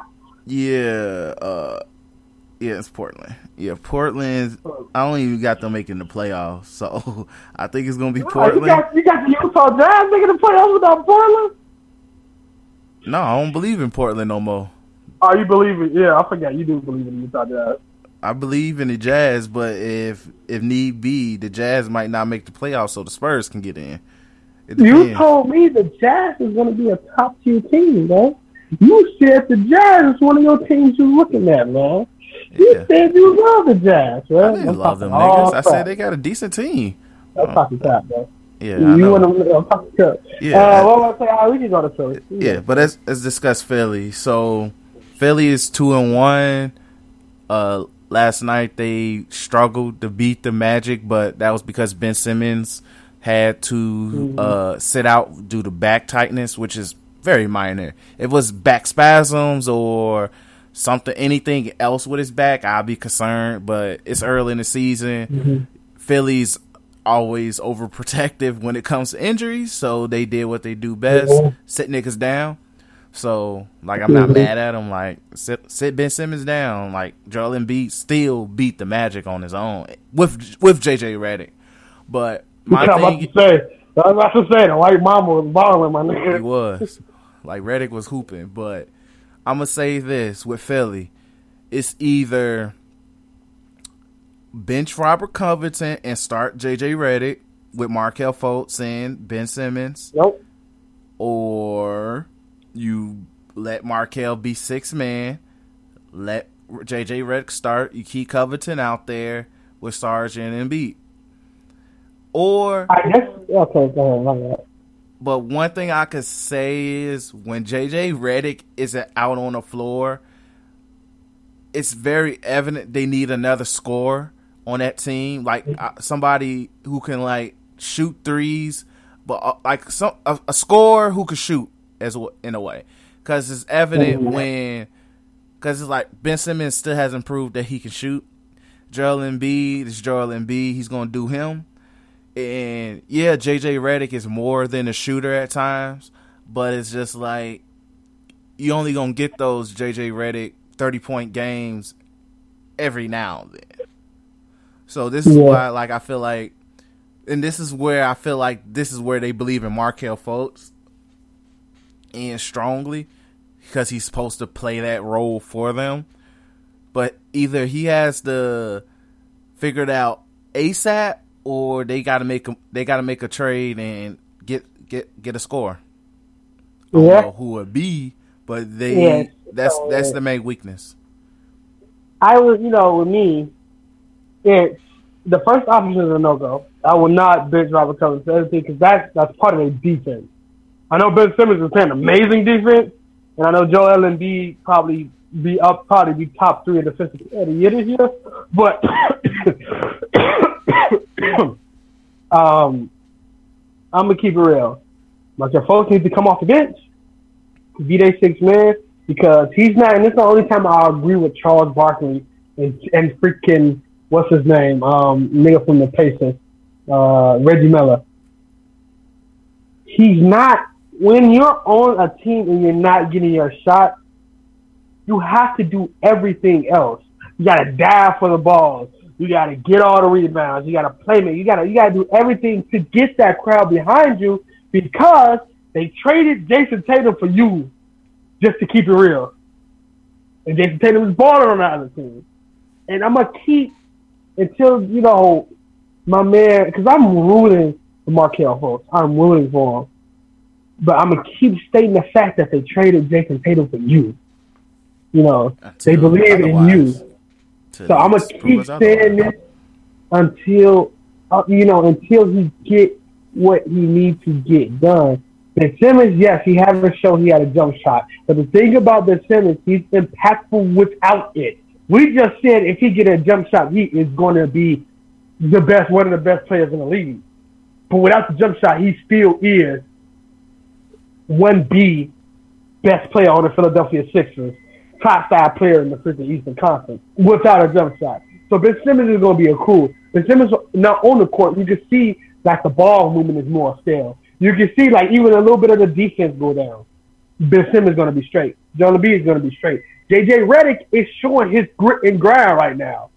yeah, uh, yeah, it's Portland. Yeah, Portland. I don't even got them making the playoffs, so (laughs) I think it's gonna be Oh, you, Portland. got, you got the Utah Jazz making the playoffs without Portland? No, I don't believe in Portland no more. Oh, you believe it? Yeah, I forgot. You do believe in the Utah Jazz. I believe in the Jazz, but if if need be, the Jazz might not make the playoffs, so the Spurs can get in. You told me the Jazz is going to be a top tier team, man. You said the Jazz is one of your teams you're looking at, man. You Yeah. said you love the Jazz, I didn't I'm love them niggas. I said they got a decent team. I'm talking crap, man. Yeah, you want to? I'm talking crap. Yeah. Uh, what was I say? Oh, we can go to Philly. Yeah, but let's let's discuss Philly. So Philly is two and one. Uh, last night they struggled to beat the Magic, but that was because Ben Simmons had to uh, sit out due to back tightness, which is very minor. If it was back spasms or something, anything else with his back, I'll be concerned. But it's early in the season. Mm-hmm. Philly's always overprotective when it comes to injuries, so they did what they do best, Yeah. sit niggas down. So like I'm not mm-hmm. mad at him. Like sit, sit Ben Simmons down. Like Joel Embiid still beat the Magic on his own with with JJ Redick. But my I'm about thing to say. I was about to say the white mama was balling, my nigga. he was like Redick was hooping, but I'm gonna say this with Philly, it's either bench Robert Covington and start JJ Redick with Markelle Fultz and Ben Simmons, Nope. or you let Markelle be six man, let JJ Redick start, you keep Covington out there with Sargent and Embiid, or I guess. Okay, go ahead. But one thing I could say is when JJ Redick isn't out on the floor, it's very evident they need another scorer on that team, like uh, somebody who can like shoot threes, but uh, like some a, a scorer who can shoot as w- in a way, because it's evident when because it's like Ben Simmons still hasn't proved that he can shoot. Joel Embiid is Joel Embiid. He's gonna do him. And yeah, JJ Redick is more than a shooter at times, but it's just like you only gonna get those JJ Redick thirty point games every now and then. So this is Yeah. why, like, I feel like, and this is where I feel like this is where they believe in Markelle Fultz and strongly because he's supposed to play that role for them. But either he has to figure it out ASAP, or they got to make a, they got to make a trade and get get get a score. I don't Yeah. know who would be, but they Yeah. that's So, that's uh, the main weakness. I was, you know, with me, it's the first option is a no go. I will not bench Robert Covington for anything because that's that's part of their defense. I know Ben Simmons is playing amazing defense, and I know Joel Embiid probably be up, probably be top three in defensive player of the year this year. But (coughs) (coughs) (coughs) (laughs) um, I'm gonna keep it real. Markelle Fultz needs to come off the bench, to be their six man because he's not. And is the only time I agree with Charles Barkley and and freaking what's his name, um, nigga from the Pacers, uh, Reggie Miller. He's not when you're on a team and you're not getting your shot. You have to do everything else. You got to dive for the balls. You got to get all the rebounds. You got to play me. You got to you got to do everything to get that crowd behind you because they traded Jayson Tatum for you just to keep it real. And Jayson Tatum is balling on the other team. And I'm gonna keep until you know my man because I'm rooting for Markelle Fultz. I'm rooting for him. But I'm gonna keep stating the fact that they traded Jayson Tatum for you. You know, Until they believe in you. So I'm gonna keep saying this until uh, you know until he get what he needs to get done. Ben Simmons, yes, he hasn't shown he had a jump shot, but the thing about Ben Simmons, he's impactful without it. We just said if he get a jump shot, he is going to be the best, one of the best players in the league. But without the jump shot, he still is one B best player on the Philadelphia Sixers top five player in the freaking Eastern Conference without a jump shot. So Ben Simmons is going to be a cool. Ben Simmons not on the court, you can see like the ball movement is more stale. You can see like even a little bit of the defense go down. Ben Simmons is going to be straight. John B is going to be straight. JJ Redick is showing his grit and grind right now.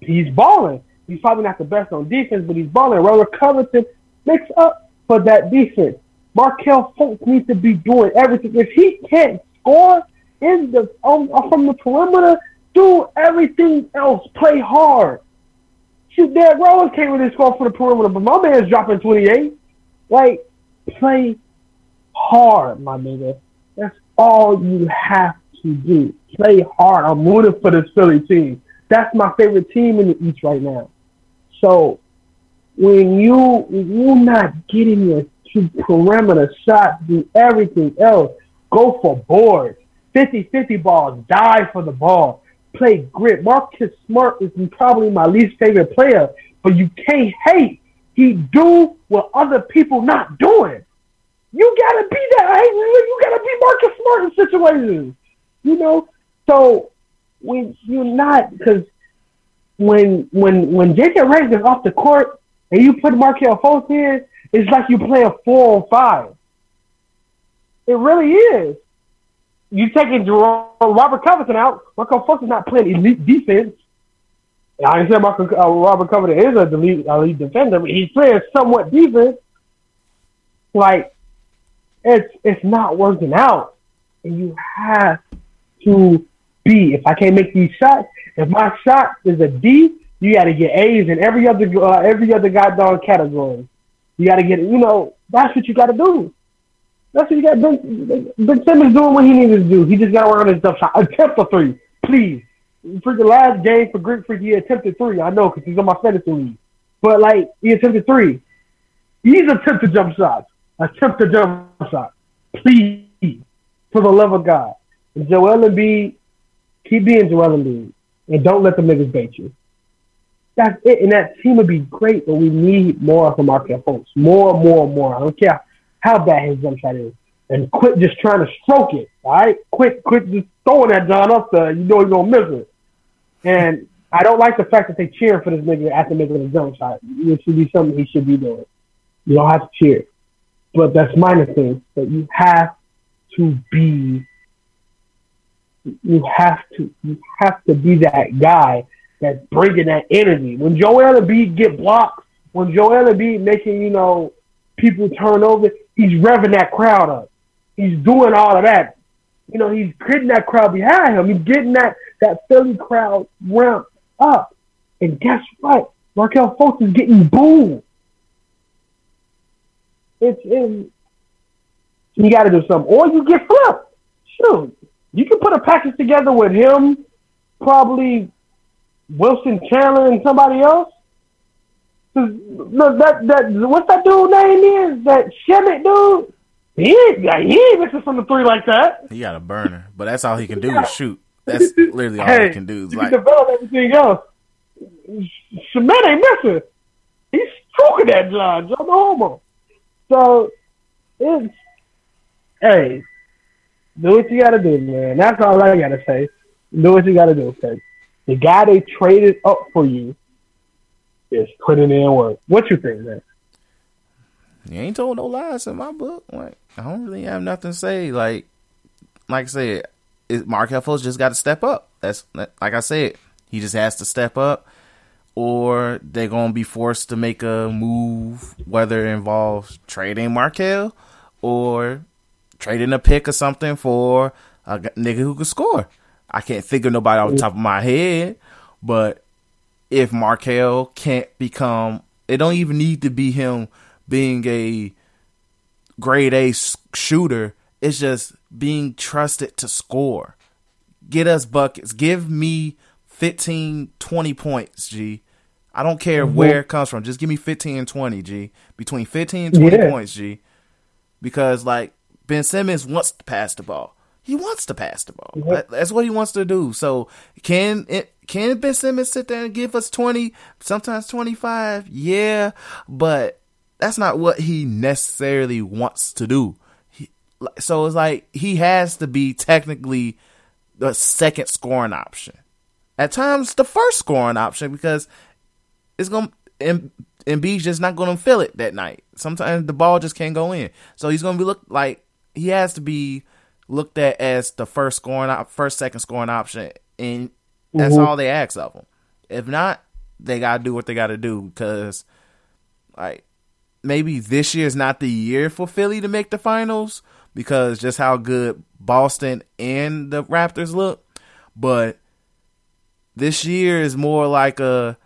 He's balling. He's probably not the best on defense, but he's balling. Robert Covington makes up for that defense. Markelle Fultz needs to be doing everything. If he can't score, in the um, from the perimeter, do everything else. Play hard. Shoot, Derrick Rose can't really score for the perimeter, but my man's dropping 28. Like, play hard, my nigga. That's all you have to do. Play hard. I'm rooting for this Philly team. That's my favorite team in the East right now. So when you you're not getting your perimeter shot, do everything else. Go for boards. 50-50 balls, die for the ball, play grit. Marcus Smart is probably my least favorite player, but you can't hate. He do what other people not doing. You gotta be that. You gotta be Marcus Smart in situations. You know, so when you're not because when when when JJ Redick is off the court and you put Markelle Fultz in, it's like you play a four on five. It really is you taking Robert Covington out. Markelle Fultz is not playing elite defense. I understand Marco, uh, Robert Covington is a elite, elite defender, but he's playing somewhat defense. Like, it's it's not working out. And you have to be. If I can't make these shots, if my shot is a D, you got to get A's in every other uh, every other goddamn category. You got to get, you know, that's what you got to do. That's what you got. Ben, ben Simmons doing what he needed to do. He just got to work on his jump shot. Attempt a three, please. For the last game for Greek Freak, he attempted three. I know because he's on my fantasy league. But like he attempted three. He's attempted jump shots. Attempt a jump shot, please, for the love of God. And Joel Embiid, keep being Joel Embiid, and don't let the niggas bait you. That's it. And that team would be great, but we need more from our folks. More, more, more. I don't care how bad his jump shot is. And quit just trying to stroke it. All right, quit, quit just throwing that John up there. You know he's gonna miss it. And I don't like the fact that they cheer for this nigga after making a jump shot. It should be something he should be doing. You don't have to cheer, but that's minor thing. But you have to be. You have to. You have to be that guy that's bringing that energy. When Joel Embiid get blocked, when Joel Embiid making you know people turn over, he's revving that crowd up. He's doing all of that. You know, he's getting that crowd behind him. He's getting that, that Philly crowd ramped up. And guess what? Markelle Fultz is getting booed. It's in. You got to do something, or you get flipped. Shoot, you can put a package together with him, probably Wilson Chandler and somebody else. No, that that what's that dude name is? That Shamet dude? He ain't, yeah, he ain't missing from the three like that. He got a burner, but that's all he can do is shoot. That's literally all hey, he can do. Is like can develop everything else. Shamet ain't missing. He's stroking that John, John the homo. So it's hey, do what you gotta do, man. That's all I gotta say. Do what you gotta do, cause the guy they traded up for you is putting in work. What you think, man? You ain't told no lies in my book. Like I don't really have nothing to say. Like, like I said, Markelle Fultz just got to step up. That's like I said, he just has to step up, or they're gonna be forced to make a move, whether it involves trading Markelle or trading a pick or something for a nigga who could score. I can't think of nobody off the top of my head, but if Markelle can't become, it don't even need to be him being a grade A shooter. It's just being trusted to score. Get us buckets. Give me 15, 20 points, G. I don't care where it comes from. Just give me 15 and 20, G. Between 15 and 20 Yeah. points, G. Because, like, Ben Simmons wants to pass the ball. He wants to pass the ball. That- That's what he wants to do. So, can it, can Ben Simmons sit there and give us 20, sometimes 25? Yeah, but that's not what he necessarily wants to do. He, so it's like he has to be technically the second scoring option. At times, the first scoring option because it's gonna and Embiid's just not gonna feel it that night. Sometimes the ball just can't go in, so he's gonna be look like he has to be looked at as the first scoring op- first second scoring option, and that's all they ask of them. If not, they gotta do what they gotta do because like maybe this year is not the year for Philly to make the finals because just how good Boston and the Raptors look, but this year is more like a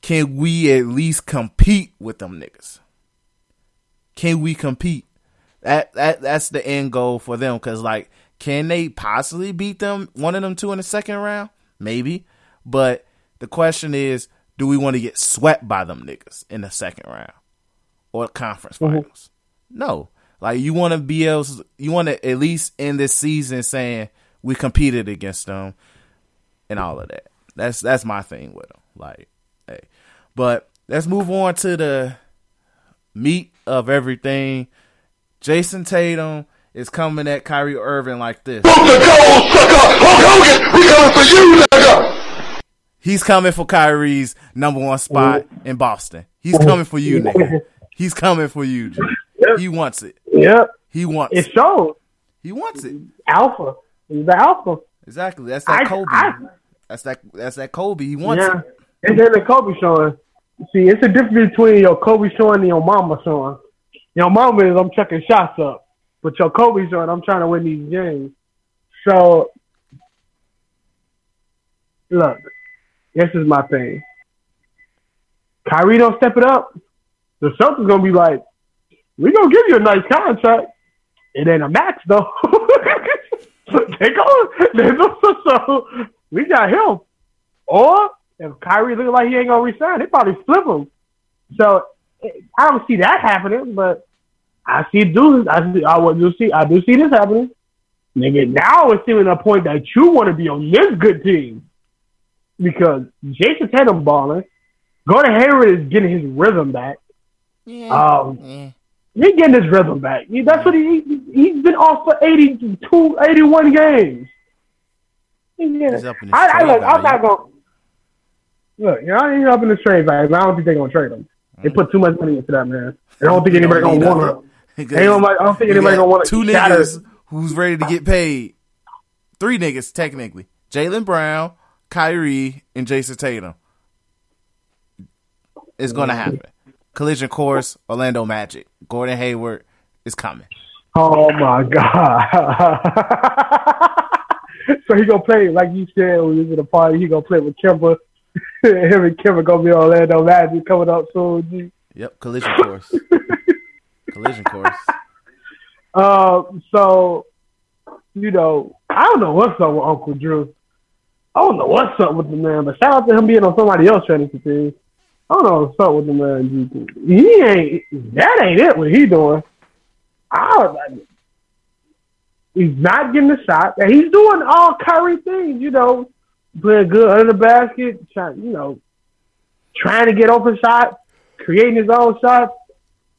can we at least compete with them niggas? Can we compete? That that that's the end goal for them because like can they possibly beat them one of them two in the second round? Maybe, but the question is, do we want to get swept by them niggas in the second round or conference mm-hmm. finals? No, like you want to be able, to, you want to at least end this season saying we competed against them and all of that. That's that's my thing with them. Like, hey, but let's move on to the meat of everything. Jayson Tatum is coming at Kyrie Irving like this. From the gold sucker, Hulk Hogan, we coming for you, nigga. He's coming for Kyrie's number one spot in Boston. He's coming for you, nigga. He's coming for you. G. He wants it. Yep, He wants it it. shows He wants it. alpha. He's the alpha. Exactly. That's that I- Kobe. I- That's that. That's that Kobe. He wants Yeah, it. and then the Kobe showing. See, it's a difference between your Kobe showing and your mama showing. Your mama is I'm checking shots up, but your Kobe showing I'm trying to win these games. So, look, this is my thing. Kyrie don't step it up. The Celtics gonna be like, we gonna give you a nice contract. It ain't a max though. (laughs) go, so we got him. Or if Kyrie looking like he ain't gonna resign, they probably flip him. So I don't see that happening, but I see do I see I would do see I do see this happening. Nigga, now it's seeming a point that you want to be on this good team because Jayson Tatum balling, Gordon Hayward is getting his rhythm back. Yeah. Um, yeah. He's getting his rhythm back. He- That's what he, he he's been off for 82, 81 games. He's getting, He's up in his I, I, look, I'm not value. going. Look, you know, he's up in the trade value. I don't think they're gonna trade him. They put too much money into that man. I don't think anybody don't gonna want him. Because Ain't nobody- I don't think anybody gonna wanna two shatter- niggas who's ready to get paid. Three niggas technically: Jaylen Brown, Kyrie, and Jayson Tatum. It's gonna Mm-hmm. happen. Collision course: Orlando Magic. Gordon Hayward is coming. Oh my god! (laughs) so he gonna play like you said when we was at the party. He gonna play with Kemba. (laughs) Him and Kemba gonna be Orlando Magic coming up soon. G. Yep, collision course. (laughs) collision course. (laughs) Uh, so you know, I don't know what's up with Uncle Drew. I don't know what's up with the man, but shout out to him being on somebody else fantasy team. I don't know what's up with the man. He ain't that ain't it. What he doing? I He's not getting the shot. And he's doing all Curry things, you know, playing good under the basket, trying, you know, trying to get open shots, creating his own shots.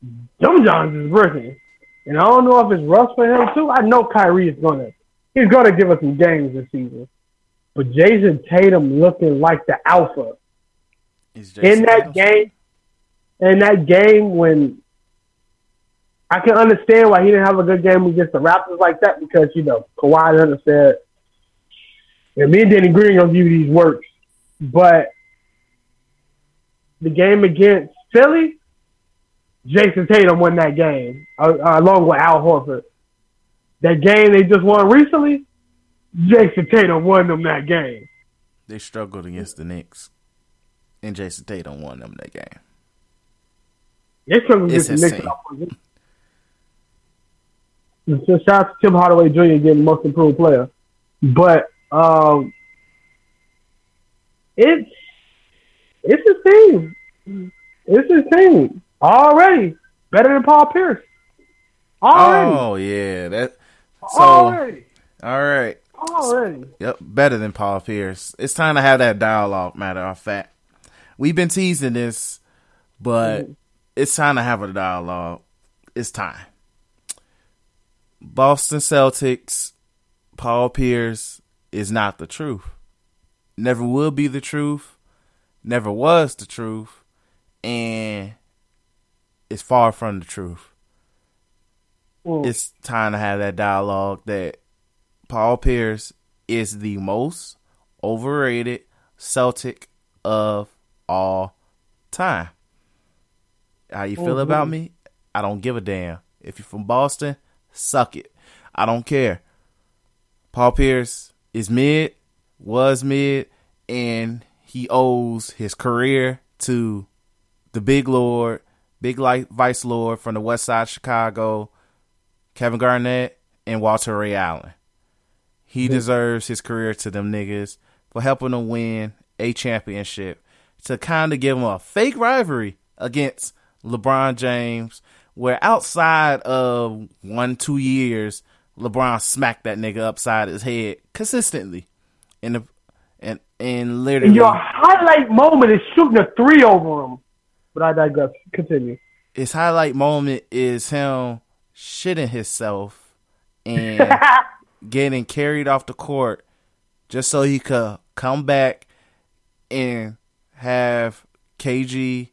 Jim Johns is working. And I don't know if it's rough for him too. I know Kyrie is gonna he's gonna give us some games this season. But Jayson Tatum looking like the alpha in that game. In that game when I can understand why he didn't have a good game against the Raptors like that because, you know, Kawhi said, and me and Danny Green gonna give you these works. But the game against Philly, Jayson Tatum won that game uh, along with Al Horford. That game they just won recently, Jayson Tatum won them that game. They struggled against the Knicks, and Jayson Tatum won them that game. They struggled against the Knicks. So shout out to Tim Hardaway Jr. getting most improved player. But um, it's it's his team. It's his team already better than Paul Pierce. Already. Oh yeah, that. So, already. All right. Already. Yep, better than Paul Pierce. It's time to have that dialogue. Matter of fact, we've been teasing this, but mm-hmm. it's time to have a dialogue. It's time. Boston Celtics, Paul Pierce is not the truth. Never will be the truth. Never was the truth. And it's far from the truth. Mm. It's time to have that dialogue that Paul Pierce is the most overrated Celtic of all time. How you feel mm-hmm. about me? I don't give a damn. If you're from Boston, suck it. I don't care. Paul Pierce is mid, was mid, and he owes his career to the big lord, big light vice lord from the west side Chicago, Kevin Garnett, and Walter Ray Allen. He deserves his career to them niggas for helping them win a championship to kind of give him a fake rivalry against LeBron James where outside of one, two years, LeBron smacked that nigga upside his head consistently. In the and and literally and your highlight moment is shooting a three over him. But I digress. Continue. His highlight moment is him shitting himself and (laughs) getting carried off the court just so he could come back and have KG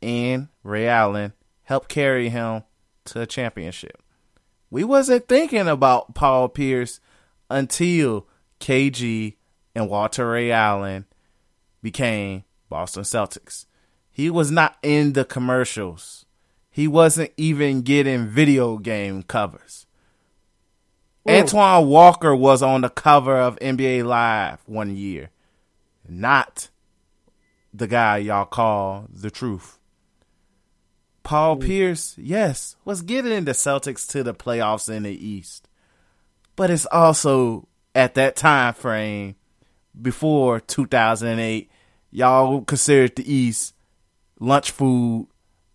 and Ray Allen help carry him to a championship. We wasn't thinking about Paul Pierce until KG and Walter Ray Allen became Boston Celtics. He was not in the commercials. He wasn't even getting video game covers. Ooh. Antoine Walker was on the cover of NBA Live one year. Not the guy y'all call the truth. Paul mm. Pierce, yes, was getting the Celtics to the playoffs in the East. But it's also at that time frame before 2008, y'all considered the East lunch food,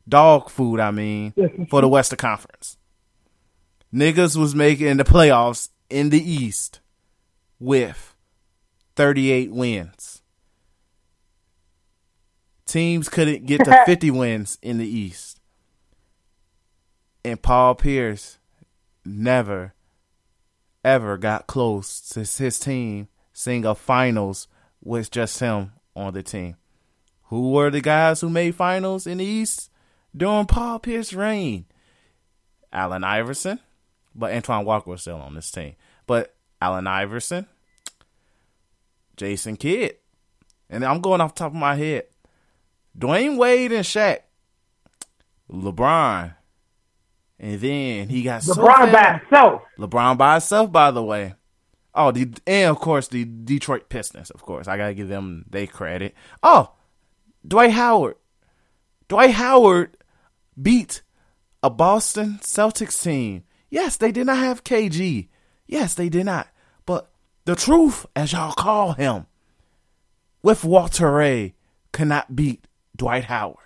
dog food, I mean, for the Western Conference. Niggas was making the playoffs in the East with 38 wins. Teams couldn't get to (laughs) 50 wins in the East and Paul Pierce never, ever got close to his team seeing a finals with just him on the team. Who were the guys who made finals in the East during Paul Pierce's reign? Allen Iverson, but Antoine Walker was still on this team. But Allen Iverson, Jason Kidd, and I'm going off top of my head. Dwyane Wade and Shaq, LeBron, and then he got LeBron so by himself. LeBron by himself, by the way. Oh, the and of course the Detroit Pistons. Of course, I gotta give them they credit. Oh, Dwight Howard. Dwight Howard beat a Boston Celtics team. Yes, they did not have KG. Yes, they did not. But the truth, as y'all call him, with Walter Ray, cannot beat Dwight Howard.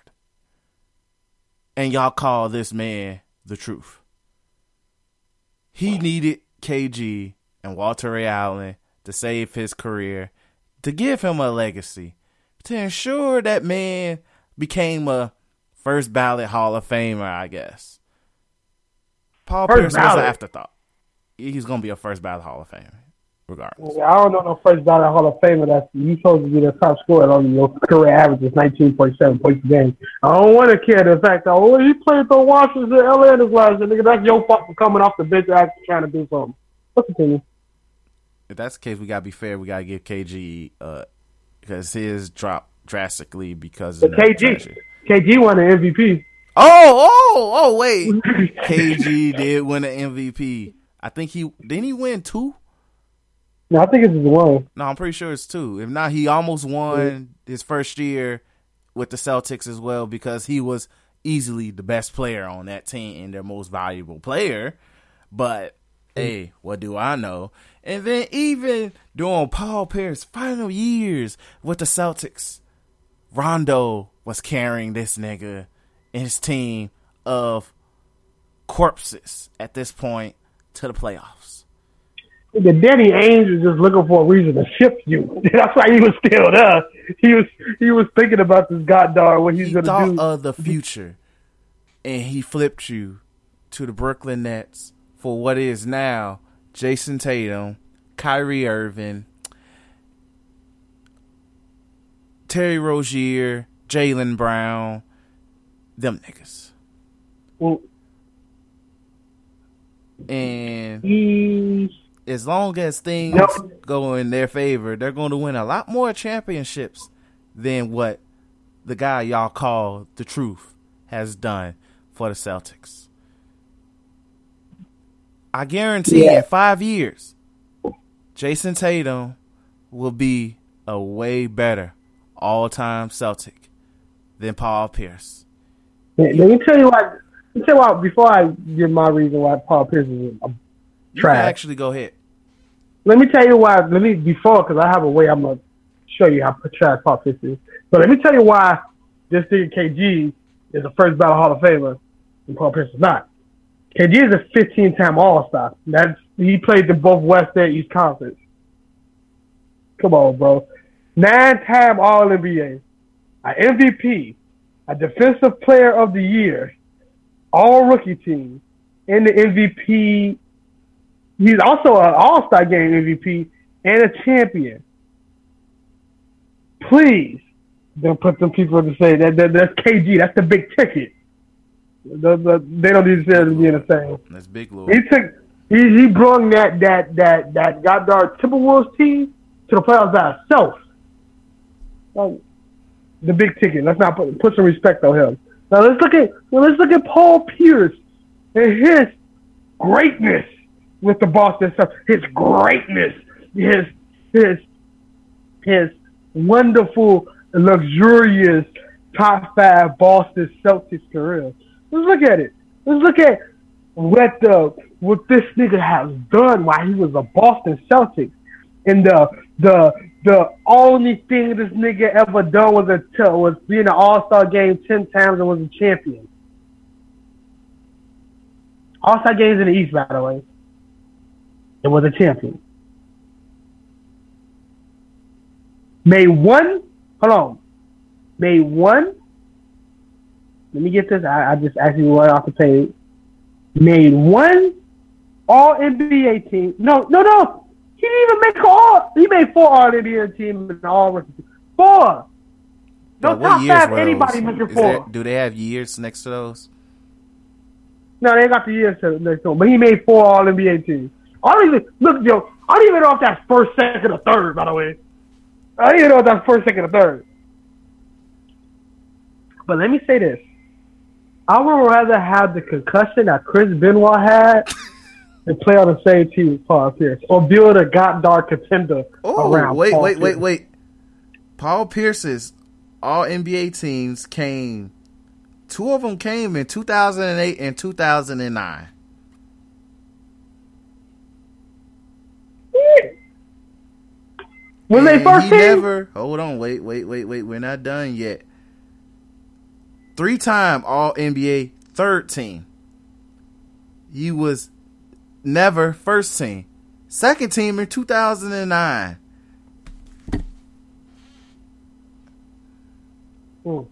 And y'all call this man the truth. He needed KG and Walter Ray Allen to save his career, to give him a legacy, to ensure that man became a first ballot Hall of Famer, I guess. Paul First Pierce was an afterthought. He's going to be a first ballot Hall of Famer, regardless. I don't know no first ballot Hall of Famer that's you supposed to be the top scorer on your career average is nineteen point seven points a game. I don't want to care the fact that oh he played for Washington LA this last year, nigga. That's your fault for coming off the bench actually trying to do something. What's the thing? If that's the case, we got to be fair. We got to give KG, uh, because his dropped drastically because But of the KG. KG won the MVP. Oh, oh, oh, wait. (laughs) KG did win an MVP. I think he didn't he win two? No, I think it's one. No, I'm pretty sure it's two. If not, he almost won his first year with the Celtics as well because he was easily the best player on that team and their most valuable player. But hey, what do I know? And then even during Paul Pierce's final years with the Celtics, Rondo was carrying this nigga and his team of corpses at this point to the playoffs. The Danny Ainge was just looking for a reason to ship you. (laughs) That's why he was still there. He was he was thinking about this goddamn what he's he gonna thought do. of the future, and he flipped you to the Brooklyn Nets for what is now Jayson Tatum, Kyrie Irving, Terry Rozier, Jaylen Brown, them niggas, Well, and as long as things Nope. go in their favor, they're going to win a lot more championships than what the guy y'all call the truth has done for the Celtics. I guarantee Yeah. in five years, Jayson Tatum will be a way better all time Celtic than Paul Pierce. Let me tell you why. Let me tell you why. Before I give my reason why Paul Pierce is a trash. actually go ahead. let me tell you why. Let me before because I have a way I'm gonna show you how trash Paul Pierce is. But let me tell you why this nigga KG is a first ballot Hall of Famer and Paul Pierce is not. KG is a 15 time All Star. That's he played in both West and East Conference. Come on, bro. Nine time All NBA, a MVP, a Defensive Player of the Year, All Rookie Team, and the MVP He's also an All Star Game MVP and a champion. Please don't put some people to say that, that that's KG. That's the big ticket. The, the, they don't deserve to be in the same. That's big He Lord. took he he brought that that that that goddamn Timberwolves team to the playoffs by himself. Like, the big ticket. Let's not put put some respect on him. Now let's look at well, let's look at Paul Pierce and his greatness with the Boston stuff. His greatness, his his his wonderful, luxurious top five Boston Celtics career. Let's look at it. Let's look at what the what this nigga has done while he was a Boston Celtics. And the the the only thing this nigga ever done was a was being an All Star game ten times and was a champion. All Star games in the East, by the way. And was a champion. Made one. Hold on. Made one. Let me get this. I, I just actually went off the page. Made one All NBA team. No, no, no. He didn't even make all. He made four All NBA team and all rookie. Four. No top five. Anybody making four. there- do they have years next to those? No, they got the years to next to him, but he made four All NBA teams. I don't even look, Joe. I don't even know if that's first, second, or third. By the way, I don't even know if that's first, second, or third. But let me say this: I would rather have the concussion that Chris Benoit had and play on the same team as Paul Pierce, or build a goddamn contender Oh, around. wait, Paul wait, wait, Pierce. wait. Paul Pierce's all NBA teams came. Two of them came in 2008 and 2009. When they first he never. Hold on, wait, wait, wait, wait. We're not done yet. Three time All NBA third team. He was never first team. Second team in 2009. Hmm. Hmm, hmm, mm.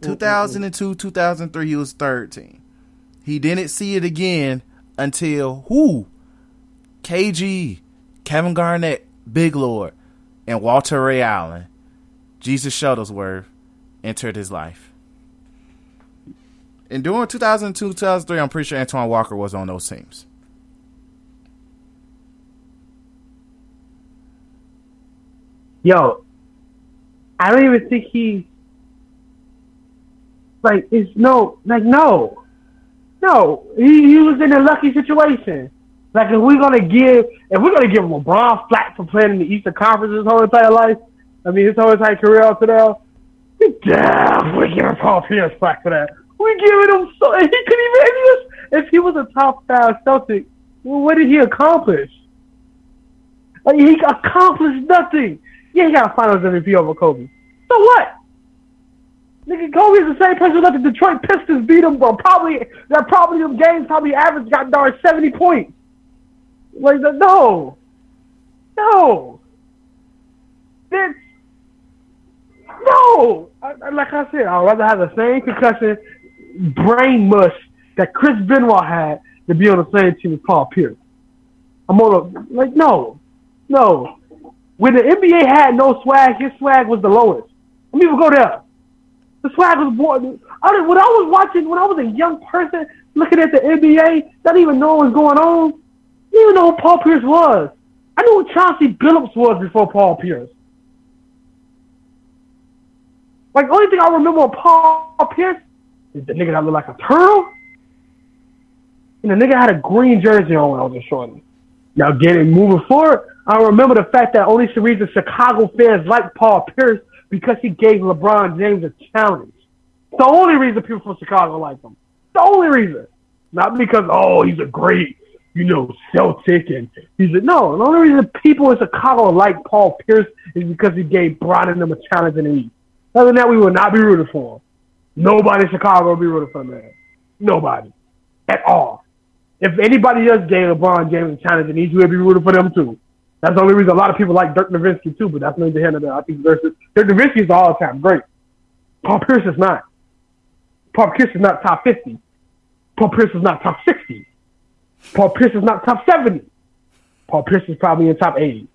2002, 2003, he was third team. He didn't see it again until who? KG, Kevin Garnett, Big Lord, and Walter Ray Allen, Jesus Shuttlesworth, entered his life. And during 2002, 2003, I'm pretty sure Antoine Walker was on those teams. Yo, I don't even think he like it's no like no. No. He he was in a lucky situation. Like if we're gonna give if we're gonna give LeBron flat for playing in the Eastern Conference his whole entire life, I mean his whole entire career up to now, we we're giving Paul Pierce flat for that. We're giving him so he could even if he was a top five Celtic, what did he accomplish? Like he accomplished nothing. Yeah, he got finals MVP over Kobe. So what? Nigga, Kobe is the same person that the Detroit Pistons beat him, but probably that probably them games probably average got darn seventy points. Like the, no, no, this no. I- like I said, I'd rather have the same concussion, brain mush that Chris Benoit had to be on the same team as Paul Pierce. I'm on a like no, no. When the NBA had no swag, his swag was the lowest. Let me even go there. The swag was born. I when I was watching, when I was a young person looking at the NBA, not even knowing what's going on, didn't even know who Paul Pierce was. I knew who Chauncey Billups was before Paul Pierce. Like, the only thing I remember of Paul Pierce the nigga that looked like a turtle. And the nigga had a green jersey on when I was a shorty. Now, getting moving forward, I remember the fact that only the reason Chicago fans like Paul Pierce because he gave LeBron James a challenge. The only reason people from Chicago like him. The only reason. Not because, oh, he's a great, you know, Celtic and he's a, no. The only reason people in Chicago like Paul Pierce is because he gave Bron and them a challenge in the East. Other than that, we would not be rooting for him. Nobody in Chicago will be rooting for him, man. Nobody. At all. If anybody else gave LeBron James a challenge then the we would be rooting for them too. That's the only reason a lot of people like Dirk Nowitzki too, but that's neither here nor there. I think versus Dirk Nowitzki is all time great. Paul Pierce is not. Paul Pierce is not top 50. Paul Pierce is not top 60. Paul Pierce is not top 70. Paul Pierce is probably in top 80.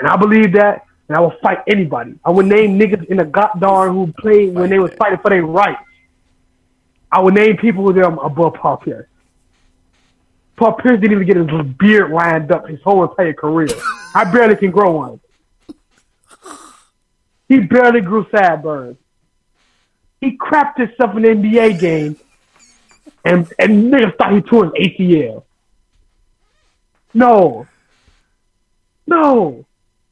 And I believe that, and I will fight anybody. I would name niggas in the goddamn who played when they was fighting for their rights. I would name people with them above Paul Pierce. Paul Pierce didn't even get his beard lined up his whole entire career. I barely can grow one. He barely grew sideburns. He crapped himself in the NBA game, and and niggas thought he tore his ACL. No, no,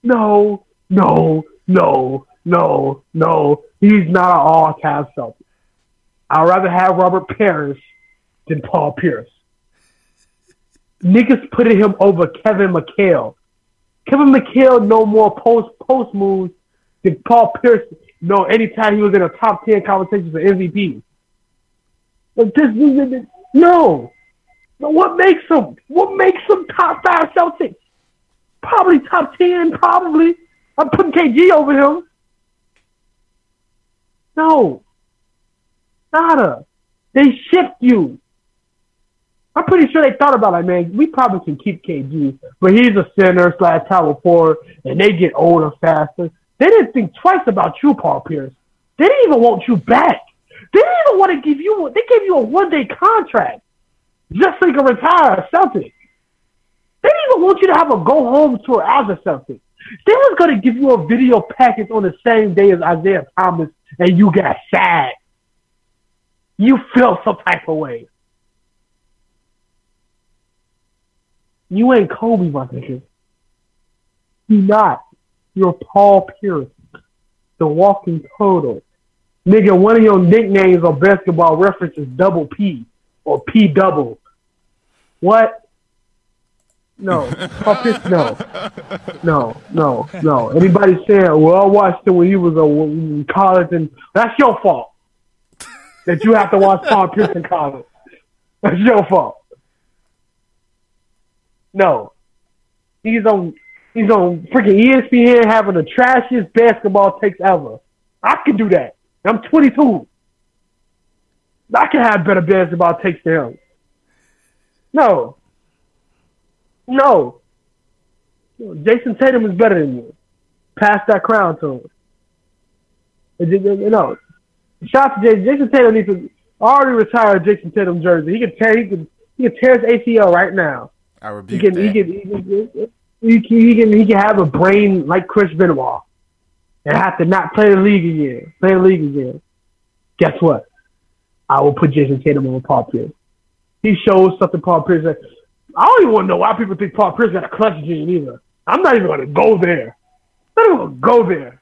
no, no, no, no, no. He's not an all-time Celtic. I'd rather have Robert Parish than Paul Pierce. Niggas putting him over Kevin McHale. Kevin McHale no more post post moves than Paul Pierce no anytime he was in a top ten conversation for MVP. But this, no. But what makes him? What makes him top five Celtics? Probably top ten, probably. I'm putting KG over him. No. Nada. They shift you. I'm pretty sure they thought about like, man, we probably can keep KG, but he's a center slash power forward, and they get older faster. They didn't think twice about you, Paul Pierce. They didn't even want you back. They didn't even want to give you. They gave you a one day contract just so you can retire a Celtic. They didn't even want you to have a go home tour as a Celtic. They was gonna give you a video package on the same day as Isaiah Thomas, and you got sad. You felt some type of way. You ain't Kobe, my nigga. You not. You're Paul Pierce, the walking total. Nigga, one of your nicknames on basketball reference is double P or P double. What? No. (laughs) Pierce, no. No, no, no. Anybody saying, well, I watched him when he was a, in college, and that's your fault. That you have to watch Paul Pierce in college. That's your fault. No. He's on he's on freaking ESPN having the trashiest basketball takes ever. I can do that. I'm 22. I can have better basketball takes than him. No. No. Jayson Tatum is better than you. Pass that crown to him. You know, shout out to Jayson. Jayson Tatum needs to already retired Jayson Tatum jersey. He can tear. He can. He can tear his ACL right now. I He rebuke can. that. He can. He can. He can, he can. He can have a brain like Chris Benoit and have to not play the league again. Play the league again. Guess what? I will put Jayson Tatum over Paul Pierce. He shows something Paul Pierce. I don't even want to know why people think Paul Pierce got a clutch gene either. I'm not even going to go there. I'm not even going to go there.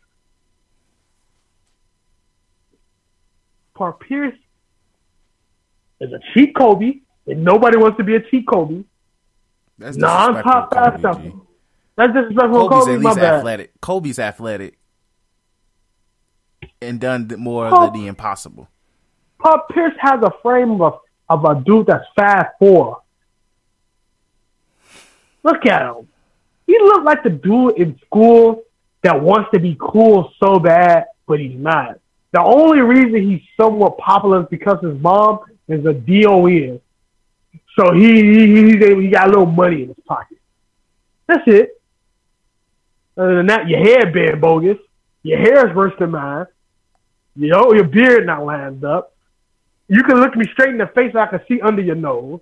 Paul Pierce is a cheap Kobe, and nobody wants to be a cheap Kobe. That's fast stuff. That's disrespectful. Kobe's Kobe, at least bad. athletic. Kobe's athletic and done more Paul- of the impossible. Paul Pierce has a frame of of a dude that's five four. Look at him. He looked like the dude in school that wants to be cool so bad, but he's not. The only reason he's somewhat popular is because his mom is a DOE. So he he, he, he got a little money in his pocket. That's it. Other than that, your hair been bogus. Your hair is worse than mine. You know, your beard not lined up. You can look me straight in the face. I can see under your nose.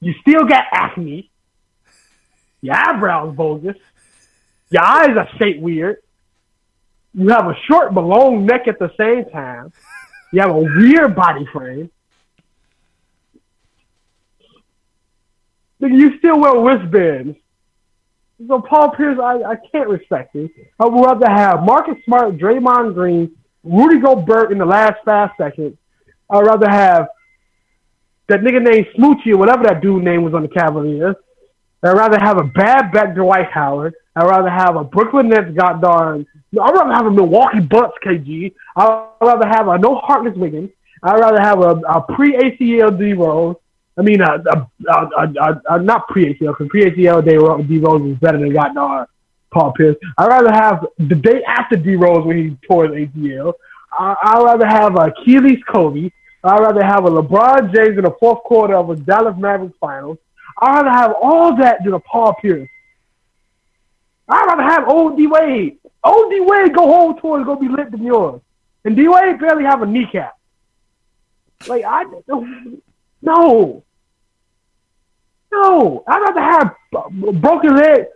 You still got acne. Your eyebrows bogus. Your eyes are shaped weird. You have a short but long neck at the same time. You have a weird body frame. Nigga, you still wear wristbands. So Paul Pierce, I, I can't respect him. I would rather have Marcus Smart, Draymond Green, Rudy Gobert in the last five seconds. I'd rather have that nigga named Smoochie or whatever that dude name was on the Cavaliers. I'd rather have a bad back Dwight Howard. I'd rather have a Brooklyn Nets got darn. I'd rather have a Milwaukee Bucks KG. I'd rather have a no Heartless Wiggins. I'd rather have a, a pre ACL D Rose. I mean, a, a, a, a, a, not pre ACL because pre ACL D Rose is better than got darn Paul Pierce. I'd rather have the day after D Rose when he tore his ACL. I, I'd rather have a Achilles Kobe. I'd rather have a LeBron James in the fourth quarter of a Dallas Mavericks finals. I'd rather have all that than a Paul Pierce. I'd rather have old D Wade. Old D Wade go home tour and go be lit than yours. And D Wade barely have a kneecap. Like I no. No. I'd rather have broken leg.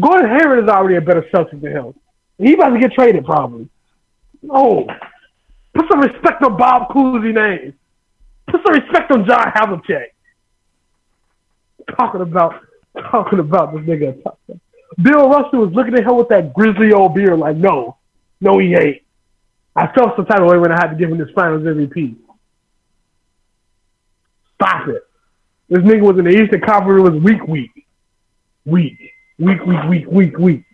Gordon Hayward is already a better Celtic than him. He about to get traded probably. No. Put some respect on Bob Cousy name. Put some respect on John Havlicek. Talking about talking about this nigga. Bill Russell was looking at him with that grizzly old beard like, no, no, he ain't. I felt some type of way when I had to give him this finals MVP. Stop it. This nigga was in the Eastern Conference. It was weak, weak, weak, weak, weak, weak.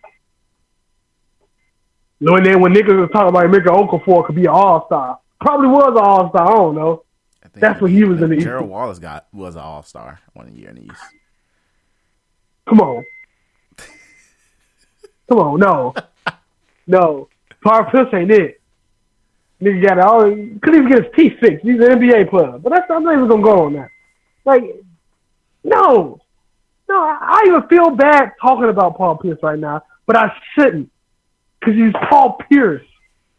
You know, and then when niggas was talking about Emeka Okafor could be an all star, probably was an all star. I don't know. I think That's what he was in the East. Gerald Wallace got was an all star one year in the East. Come on. Come on, no. (laughs) No. Paul Pierce ain't it. Nigga got it all couldn't even get his teeth fixed. He's an NBA player. But that's I'm not even gonna go on that. Like no. No, I, I even feel bad talking about Paul Pierce right now, but I shouldn't. Because he's Paul Pierce.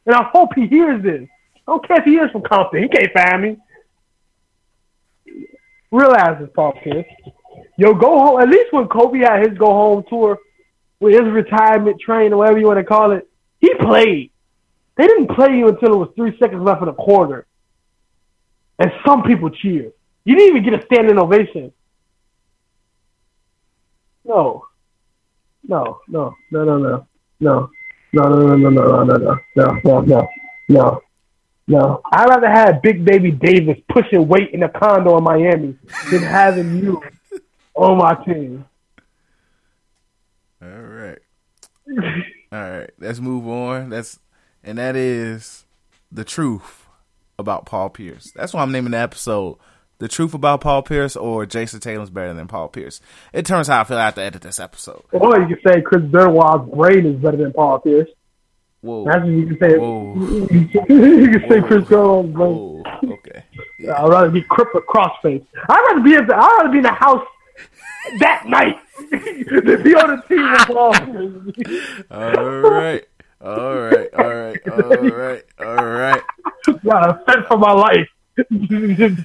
And I hope he hears this. I don't care if he is from Compton. He can't find me. Realize this, Paul Pierce. Yo, go home. At least when Kobe had his go home tour with his retirement train or whatever you want to call it, he played. They didn't play you until it was three seconds left in the quarter. And some people cheered. You didn't even get a standing ovation. No. No, no, no, no, no, no. No, no, no, no, no, no, no, no, no, no, no, no. I'd rather have Big Baby Davis pushing weight in a condo in Miami than having you on my team. All right. All right. Let's move on. That's and that is the truth about Paul Pierce. That's why I'm naming the episode the truth about Paul Pierce or Jayson Tatum's better than Paul Pierce. It turns out I feel I have to edit this episode. Or you can say Chris Benoit's brain is better than Paul Pierce. Whoa. That's what you can say. Whoa. (laughs) you can say Chris Benoit's brain. Whoa. Okay. I'd rather be Crippler Crossface. I'd rather be in the, I'd rather be in the house that night (laughs) than be on the team with Paul All right. All right. All right. All right. All right. Got a fence for my life. just,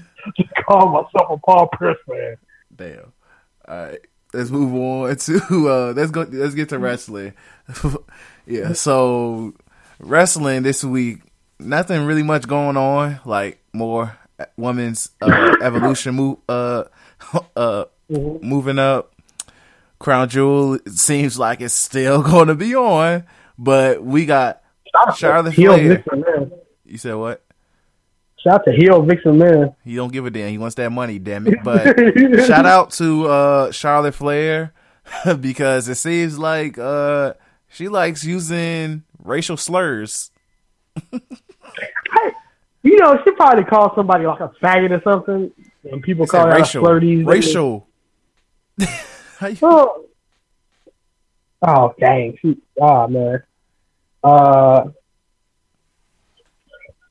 call myself a Paul Pierce fan. Damn. All right. Let's move on (laughs) to uh let's go let's get to wrestling. Yeah, so wrestling this week, nothing really much going on, like more women's uh (coughs) evolution move uh (laughs) uh moving up. Crown Jewel it seems like it's still (laughs) going to be on, but we got Charlotte Flair. You said what? Shout out to Heel Vixen Man. He don't give a damn. He wants that money, damn it. But (laughs) shout out to uh, Charlotte Flair because it seems like uh, she likes using racial slurs. You know, she probably called somebody like a faggot or something, and people Said call that racial, a flirty. racial. (laughs) You- Oh, oh dang! She, oh man. Uh,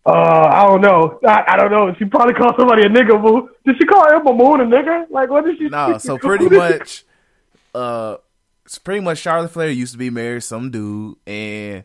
uh, I don't know. I, I don't know. She probably called somebody a nigga. Boo. Did she call Emma Moon a nigga? Like, what did she? no, (laughs) so pretty much, uh, it's pretty much Charlotte Flair used to be married to some dude, and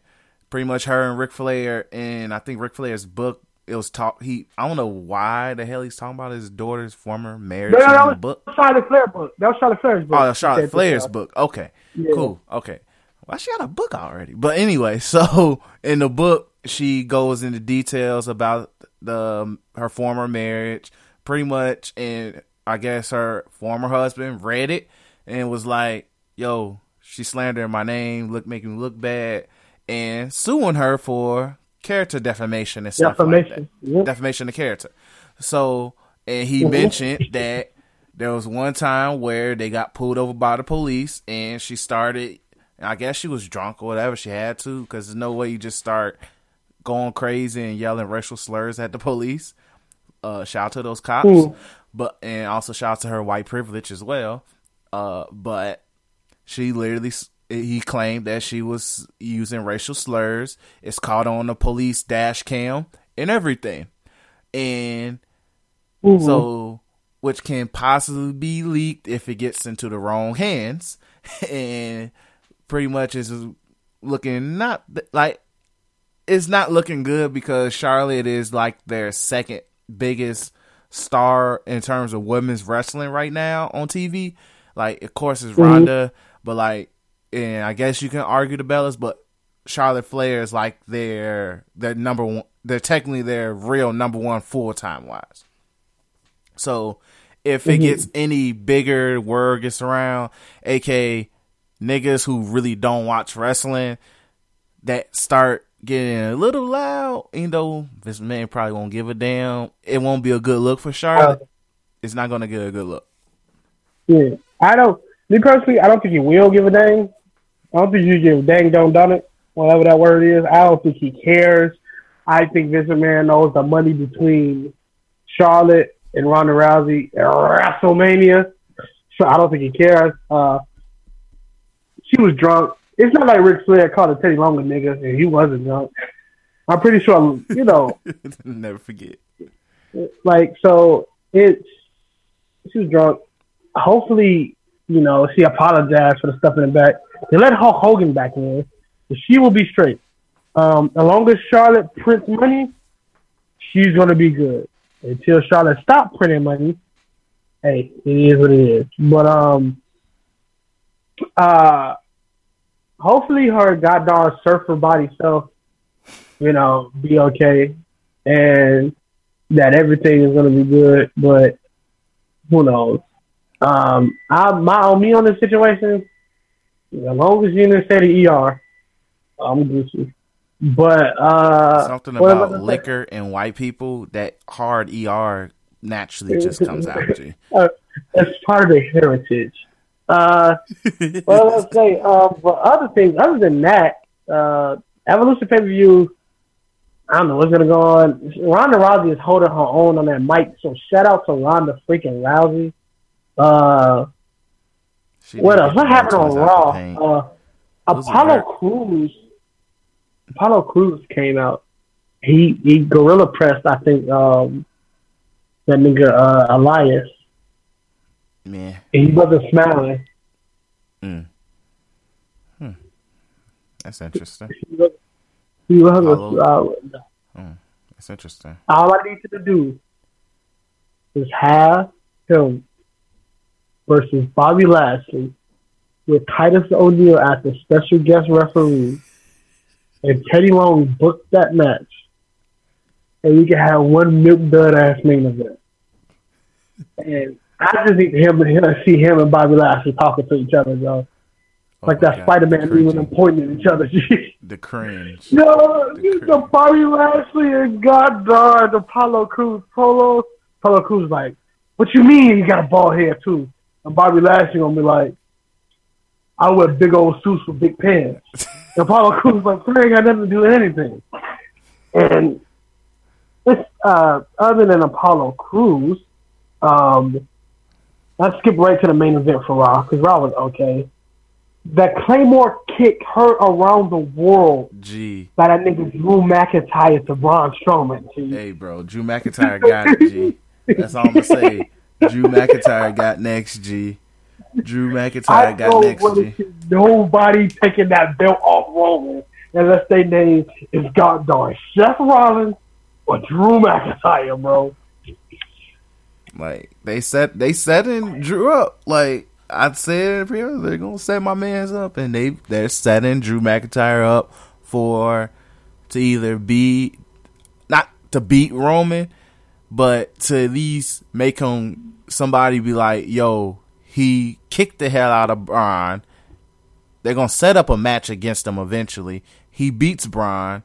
pretty much her and Ric Flair, and I think Ric Flair's book. It was talk. He I don't know why the hell he's talking about his daughter's former marriage No, that the was book. Charlotte Flair book. That was Charlotte Flair's book. Oh, Charlotte Flair's book. Okay, Yeah. cool. Okay, well, she got a book already. But anyway, (laughs) so in the book, she goes into details about the um, her former marriage, pretty much, and I guess her former husband read it and was like, "Yo, she slandering my name, look making me look bad," and suing her for character defamation and stuff like that Defamation. Yep. defamation of character. So, and he mentioned that there was one time where they got pulled over by the police, and she started. I guess she was drunk or whatever. She had to because there's no way you just start going crazy and yelling racial slurs at the police. Uh, shout out to those cops, Ooh. but and also shout out to her white privilege as well. Uh, but she literally he claimed that she was using racial slurs. It's caught on the police dash cam and everything, and Mhm. so which can possibly be leaked if it gets into the wrong hands, (laughs) and pretty much is looking not like it's not looking good because Charlotte is like their second biggest star in terms of women's wrestling right now on TV. Like, of course, it's Ronda, but like, and I guess you can argue the Bellas, but Charlotte Flair is like their their number one. They're technically their real number one full time wise. So if it mm-hmm. gets any bigger, word gets around, aka niggas who really don't watch wrestling that start getting a little loud, even though this man probably won't give a damn, it won't be a good look for Charlotte. Uh, it's not gonna get a good look. Yeah, I don't. Me personally, I don't think he will give a dang. I don't think you give a dang, don't done it, whatever that word is. I don't think he cares. I think Vince McMahon knows the money between Charlotte and Ronda Rousey at WrestleMania, so I don't think he cares. Uh, she was drunk. It's not like Ric Flair called a Teddy Long a nigga, and he wasn't drunk. I'm pretty sure, you know, (laughs) Never forget. like so it's she was drunk. Hopefully, you know, she apologized for the stuff in the back. They let Hulk Hogan back in. She will be straight. Um, as long as Charlotte prints money, she's gonna be good. Until Charlotte stop printing money, hey, it is what it is. But um uh hopefully her goddamn surfer body self, you know, be okay and that everything is going to be good, but who knows? Um, I my on me on this situation. As long as you didn't say the ER, I'm Gucci. But uh, Something what was I about liquor and white people that hard ER naturally just comes out. G. (laughs) Uh, it's part of the heritage. Uh, (laughs) well, let's say, um, but other things, other than that, uh, Evolution pay per view, I don't know what's gonna go on. Ronda Rousey is holding her own on that mic, so shout out to Ronda freaking Rousey. Uh, She what else? What happened on Martinez out the Raw? Uh, Apollo Crews. Apollo Crews came out. He he gorilla pressed. I think um, that nigga uh, Elias. Man, And he wasn't smiling. mm. hmm. that's interesting. He wasn't, he wasn't Apollo. smiling. That's interesting. All I need you to do is have him versus Bobby Lashley with Titus O'Neil as the special guest referee, and Teddy Long booked that match, and we can have one milk dud ass main event. And I just need him to see him and Bobby Lashley talking to each other, though. Oh Like that Spider Man the when them cringy. pointing at each other. (laughs) The cringe. No, The the, cringe. Bobby Lashley and God darn the Apollo Crews Polo. Apollo Crews like, what you mean you got a bald head too? And Bobby Lashley gonna be like, I wear big old suits with big pants. (laughs) and Apollo Crews like, that ain't got nothing to do with anything. And it's uh, other than Apollo Crews, um, let's skip right to the main event for Raw because Raw was okay. That Claymore kick heard around the world Gee. by that nigga Drew McIntyre to Braun Strowman. G. Hey, bro. Drew McIntyre got it, G. That's all I'm going to say. (laughs) Drew McIntyre got next, G. Drew McIntyre got next, G. nobody taking that belt off Roman unless they name is God darn Seth Rollins or Drew McIntyre, bro. Like, they set, they setting Drew up. Like, I said, previously, they're to set my mans up. And they, they're setting Drew McIntyre up for, to either be, not to beat Roman, but to at least make him somebody be like, yo, he kicked the hell out of Braun. They're gonna set up a match against him eventually. He beats Braun,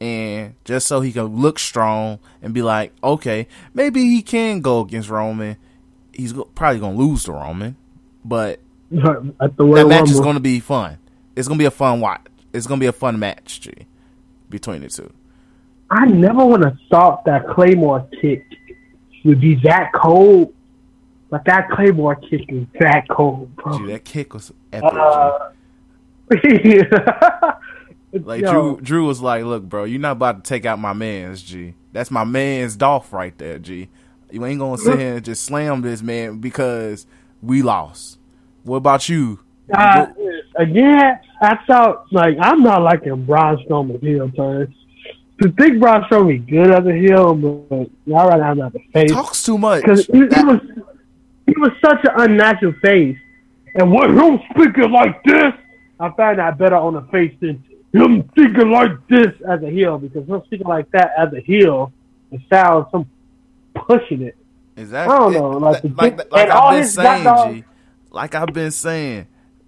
and just so he can look strong and be like, okay, maybe he can go against Roman. He's probably gonna lose to Roman, but (laughs) At the Royal that match is gonna be fun. It's gonna be a fun watch. It's gonna be a fun match, G, between the two. I never would have thought that Claymore kick would be that cold, but that Claymore kick is that cold, bro. Gee, that kick was epic. G. Uh, (laughs) Like Yo, Drew, Drew was like, "Look, bro, you're not about to take out my man's G. That's my man's Dolph right there, G. You ain't gonna sit here and just slam this man because we lost. What about you? Uh, again, I thought like I'm not liking Braun Strowman heel turn. To think Braun me good as a heel, but all right, not the face Talks too much. because he, he was he was such an unnatural face. And what him speaking like this, I find that better on the face than him speaking like this as a heel because him speaking like that as a heel, it sounds some pushing it. Exactly. I don't know, like the- like, like and all I've been saying, G. Like I've been saying,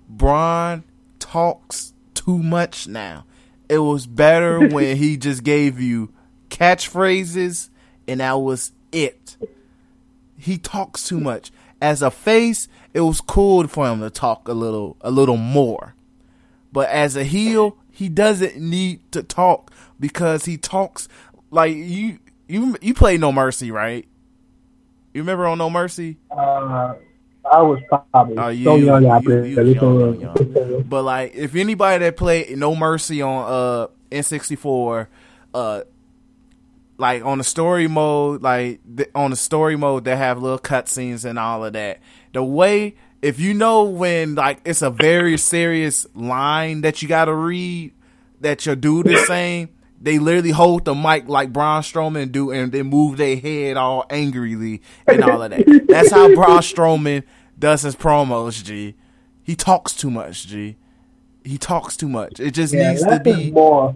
Braun talks too much now. It was better (laughs) when he just gave you catchphrases and that was it. He talks too much. As a face, it was cool for him to talk a little a little more. But as a heel, he doesn't need to talk because he talks like you you you play No Mercy, right? You remember on No Mercy? Uh, I was probably Oh, you- so young out you- there. you It's young, young, But like, if anybody that played No Mercy on uh N64, uh, like on the story mode, like th- on the story mode, they have little cutscenes and all of that. The way, if you know when like it's a very serious line that you got to read that your dude is (laughs) saying. They literally hold the mic like Braun Strowman do, and then move their head all angrily and all of that. That's how Braun Strowman does his promos. G, he talks too much. G, he talks too much. It just Yeah, needs to be. more.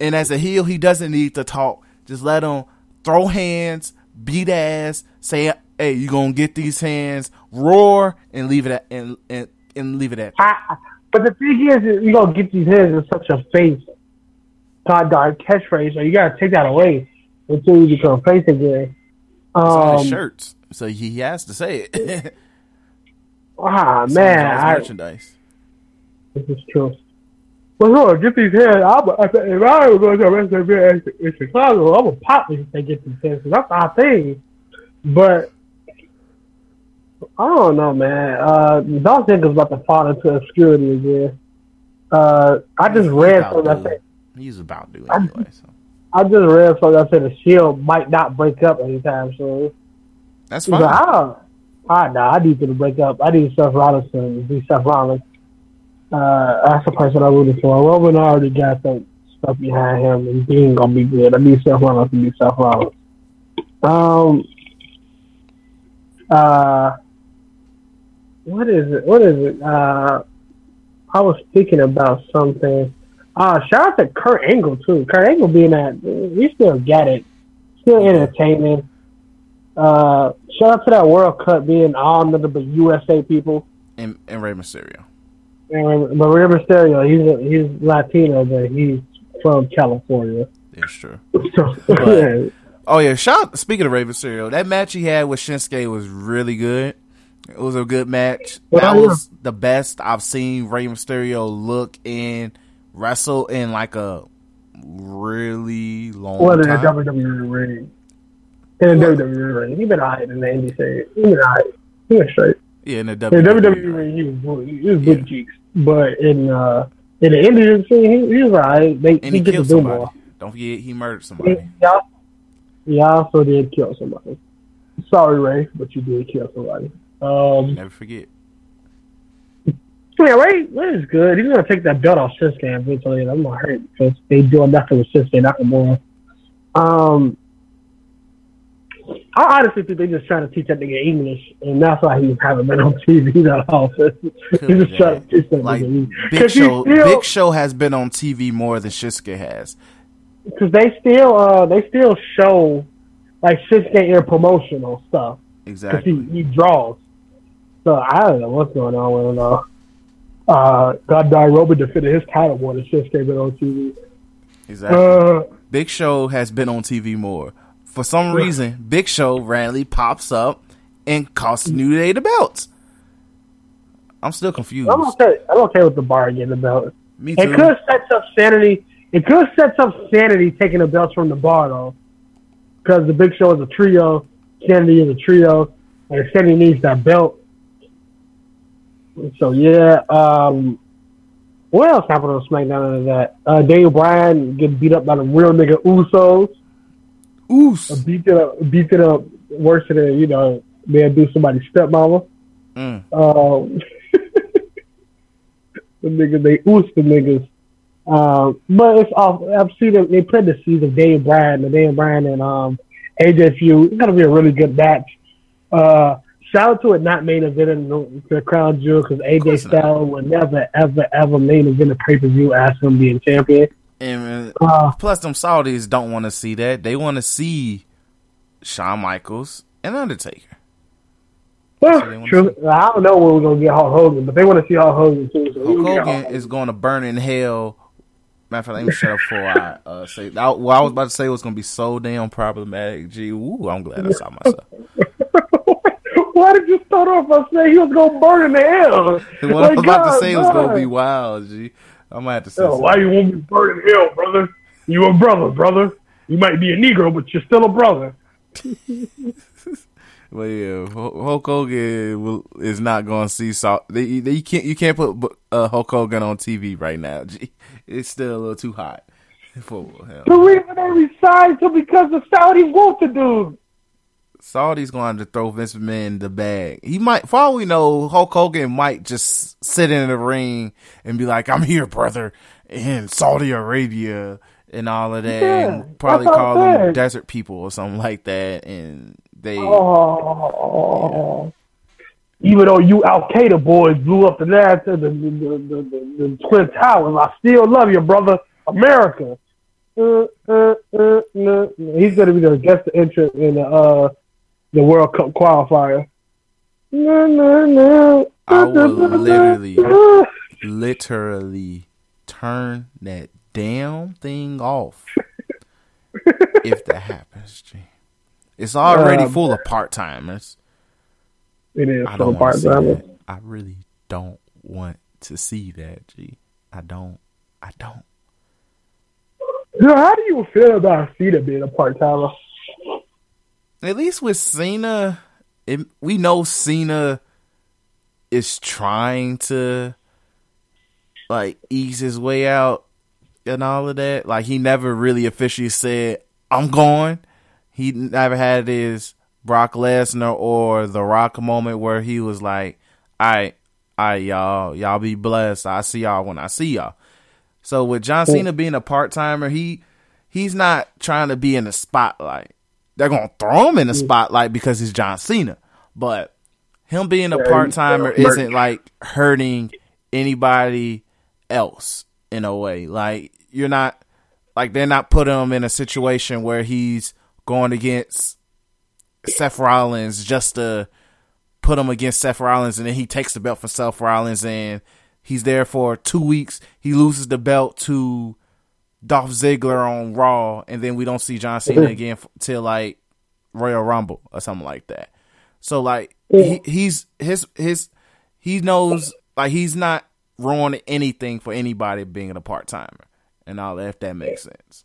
And as a heel, he doesn't need to talk. Just let him throw hands, beat ass, say, "Hey, you gonna get these hands?" Roar and leave it at and and, and leave it at. I, but the thing is, is you gonna get these hands in such a face, god darn catchphrase, so you gotta take that away until you become face again. It's on his Um, shirts, so he has to say it. (laughs) It's ah man, I, merchandise. this is true. But no, get these hands. I'm, if I was going to a wrestling event in Chicago, I would pop these if they get these. 'cause That's our thing. But I don't know, man. Uh, Dolph Ziggler's about to fall into obscurity again. Uh, I just He's read something that said He's about to I- anyway. So I just read something that said the Shield might not break up anytime soon. that's But fine. I don't. I nah, I need them to break up. I need Seth Rollins to be Seth Rollins. Uh, that's the person I rooted for. Roman already got some stuff behind him, and he ain't gonna be good. I need Seth Rollins to be Seth Rollins. Um. Uh. What is it? What is it? Uh. I was thinking about something. Uh, shout out to Kurt Angle too. Kurt Angle being that we still got it, still entertaining. Uh, shout out to that World Cup being all nothing but USA people. And, and Rey Mysterio. And but Rey Mysterio, he's a, he's Latino, but he's from California. It's true. So, (laughs) But- Oh yeah, shout. Speaking of Rey Mysterio, that match he had with Shinsuke was really good. It was a good match. That was the best I've seen Rey Mysterio look and wrestle in like a really long well, in time. WWE ring, in the WWE ring, he been alright in the indie scene. He been alright. He been straight. yeah, in the In the WWE. WWE ring, he was he was booty cheeks, but in uh in the indie scene, he, he was alright. They and he he killed do somebody. more. Don't forget, he murdered somebody. Yeah, he also did kill somebody. Sorry, Ray, but you did kill somebody. Um, Never forget. yeah, Ray, Ray is good. He's gonna take that belt off Shinsuke eventually, and I'm gonna hurt because they doing nothing with Shinsuke Nakamura. Um, I honestly think they're just trying to teach that nigga English, and that's why he haven't been on (laughs) TV that often. He's just trying to teach that Like nigga English. Big Show, still- Big Show has been on TV more than Shinsuke has. because they still uh they still show like Shinsuke in promotional stuff. because Exactly. he, he draws. So I don't know what's going on with him. Uh, uh, God Nairobi defended his title more than Shinsuke been on TV. Exactly. Uh, Big Show has been on TV more. For some reason, Big Show randomly pops up and costs New Day the belts. I'm still confused. I'm okay. I'm okay with the bar getting the belt. Me too. It too. could set up sanity. It could set up sanity taking the belts from the bar though, because the Big Show is a trio. Sanity is a trio, and Sanity needs that belt. So yeah. Um, what else happened on SmackDown after that? Uh, Daniel Bryan getting beat up by the real nigga Usos. Oos. beat it up, beat it up worse than you know they'll do somebody's stepmama. Mm. Um, (laughs) the niggas they oost the niggas. Um, but it's off. I've seen them. They played the season of Daniel Bryan, the Daniel Bryan and um AJ feud. It's gonna be a really good match. Uh, shout out to it not main eventing the, the crown jewel because AJ. Styles would never ever ever main event a pay per view as him being champion. And Uh, plus, them Saudis don't want to see that. They want to see Shawn Michaels and Undertaker. Yeah, So they wanna true. I don't know where we're gonna get Hulk Hogan, but they want to see Hulk Hogan too. So Hulk we'll Hogan is going to burn in hell. Matter of fact, let me shut up before I uh, say. I, what I was about to say was going to be so damn problematic. Gee, ooh, I'm glad I saw myself. (laughs) Why did you start off by saying he was gonna burn in hell? (laughs) What I was about to say was going to be wild. G, I'm gonna have to say. Oh, why you won't be burning in hell, brother? You a brother, brother. You might be a Negro, but you're still a brother. (laughs) Well, yeah, Hulk Hogan will, is not going to see Saudi. They, they, you can't you can't put uh, Hulk Hogan on TV right now. (laughs) G, it's still a little too hot (laughs) for him. The reason they resigned to because the Saudis want to do. Saudi's going to throw Vince McMahon in the bag. He might, for all we know, Hulk Hogan might just sit in the ring and be like, "I'm here, brother," in Saudi Arabia and all of that, Yeah, and probably call them desert people or something like that. And they, Oh. Even though you Al Qaeda boys blew up the the the, the, the, Twin Towers, I still love you, brother, America. Uh, uh, uh, no. He's gonna be the guest entrant in the uh the World Cup qualifier. No, no, no. I will literally, literally turn that damn thing off (laughs) if that happens. G. It's already Um, full of part timers. It is I so don't want part to see time. that. I really don't want to see that. G. I don't. I don't. So how do you feel about Cena being a part timer? At least with Cena, it, we know Cena is trying to like ease his way out and all of that. Like he never really officially said, "I'm going." He never had his Brock Lesnar or The Rock moment where he was like, "All right, all right, y'all, y'all be blessed. I see y'all when I see y'all." So with John Cena being a part timer, he he's not trying to be in the spotlight. They're gonna throw him in the spotlight because he's John Cena, but him being a part timer isn't like hurting anybody else in a way. Like you're not like they're not putting him in a situation where he's going against Seth Rollins just to put him against Seth Rollins and then he takes the belt from Seth Rollins and he's there for two weeks. He loses the belt to Dolph Ziggler on Raw and then we don't see John Cena again f- till like Royal Rumble or something like that. So like he, he's his his he knows like he's not ruining anything for anybody being a part timer and all that if that makes sense.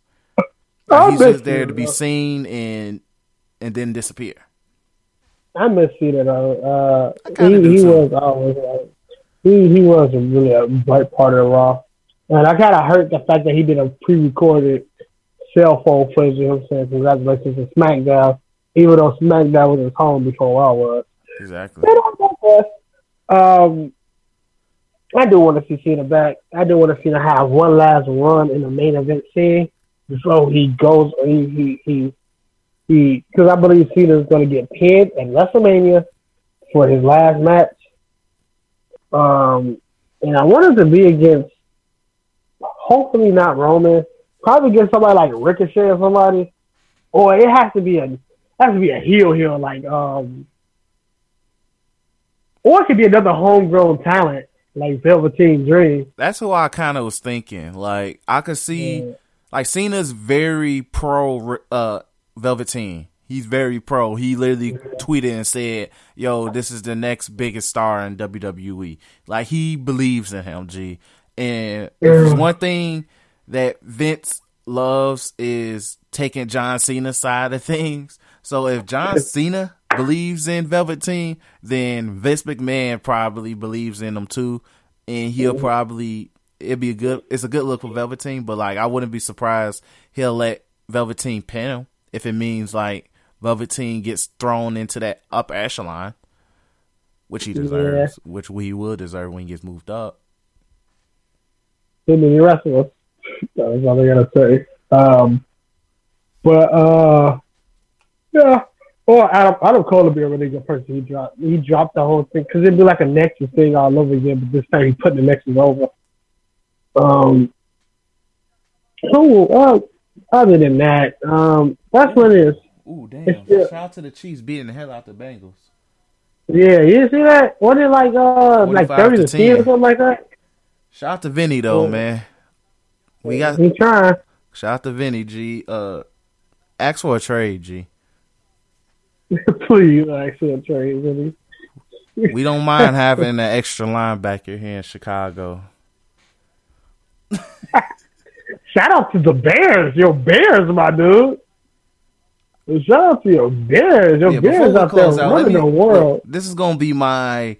Like, he's just there to be Cena, seen and and then disappear. I miss Cena though. Uh, kinda he he too. was always like he he was really a bright part of Raw, and I kind of hurt the fact that he did a pre-recorded cell phone footage of him saying congratulations to SmackDown, even though SmackDown was his home before I was. Exactly. Digress. Um, I do want to see Cena back. I do want to see him have one last run in the main event scene before he goes. He he he he. Because I believe Cena is going to get pinned at WrestleMania for his last match. Um, and I want him to be against, hopefully not Roman, probably get somebody like Ricochet or somebody, or it has to be a has to be a heel heel like um or it could be another homegrown talent like Velveteen Dream. That's who I kind of was thinking. Like I could see, Yeah. like Cena's very pro uh Velveteen. He's very pro. He literally tweeted and said, "Yo, this is the next biggest star in WWE." Like he believes in him, G. And there's Yeah. one thing that Vince loves is taking John Cena's side of (laughs) things. So if John Cena believes in Velveteen, then Vince McMahon probably believes in him too, and he'll probably it'd be a good it's a good look for Velveteen, but like I wouldn't be surprised he'll let Velveteen pin him if it means like Velveteen gets thrown into that upper echelon, which he deserves, which he will deserve when he gets moved up. Too many wrestlers. That's all I gotta say. Um, but uh, yeah. Or Adam Adam Cole would be a really good person. He dropped he dropped the whole thing because it'd be like a Nexus thing all over again. But this time he put the Nexus over. Um. So uh, other than that, um, that's what it is. Ooh, damn! Still- Shout out to the Chiefs beating the hell out the Bengals. Yeah, you see that? Wasn't it like uh like 45 thirty to to ten or something like that? Shout out to Vinny though, Yeah. man. We got He trying. shout out to Vinny G. Uh, ask for a trade, G. (laughs) Please, actually, trade really. (laughs) We don't mind having an extra linebacker here in Chicago. (laughs) Shout out to the Bears, your Bears, my dude. Shout out to your Bears, your Yeah, Bears we out there out, running me- the world. This is gonna be my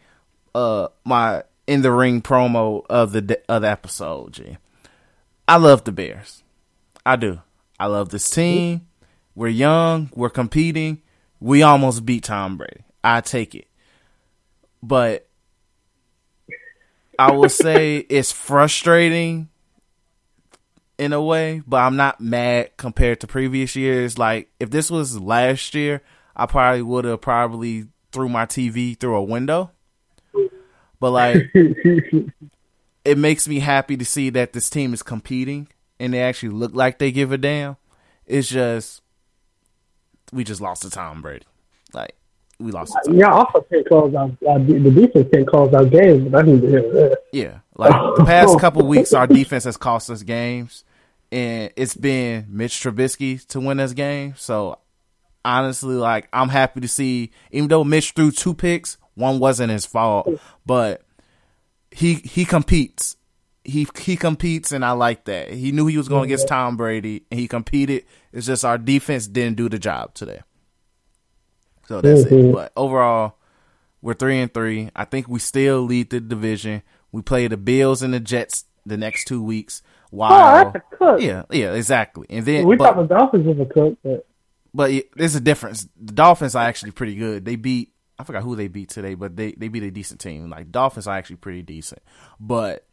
uh my in the ring promo of the of the episode. G. I love the Bears. I do. I love this team. We're young. We're competing. We almost beat Tom Brady. I take it, but I will say (laughs) it's frustrating in a way, but I'm not mad compared to previous years. Like if this was last year, I probably would have probably threw my TV through a window. But like it makes me happy to see that this team is competing and they actually look like they give a damn. It's just we just lost to Tom Brady. Like we lost to Tom. yeah, also can't close out. Uh, the defense can't close out games, but I need to hear that. Yeah, like the past couple weeks, our defense has cost us games, and it's been Mitch Trubisky to win this game. So honestly, like I'm happy to see, even though Mitch threw two picks, one wasn't his fault, but he he competes. he he competes, and I like that. He knew he was going against Tom Brady, and he competed. It's just our defense didn't do the job today. So that's Mhm. it. But overall, we're three and three. I think we still lead the division. We play the Bills and the Jets the next two weeks. Oh, While yeah, yeah, exactly. And then we but, thought the Dolphins was a cook, but but there's a difference. The Dolphins are actually pretty good. They beat I forgot who they beat today, but they they beat a decent team. Like Dolphins are actually pretty decent. But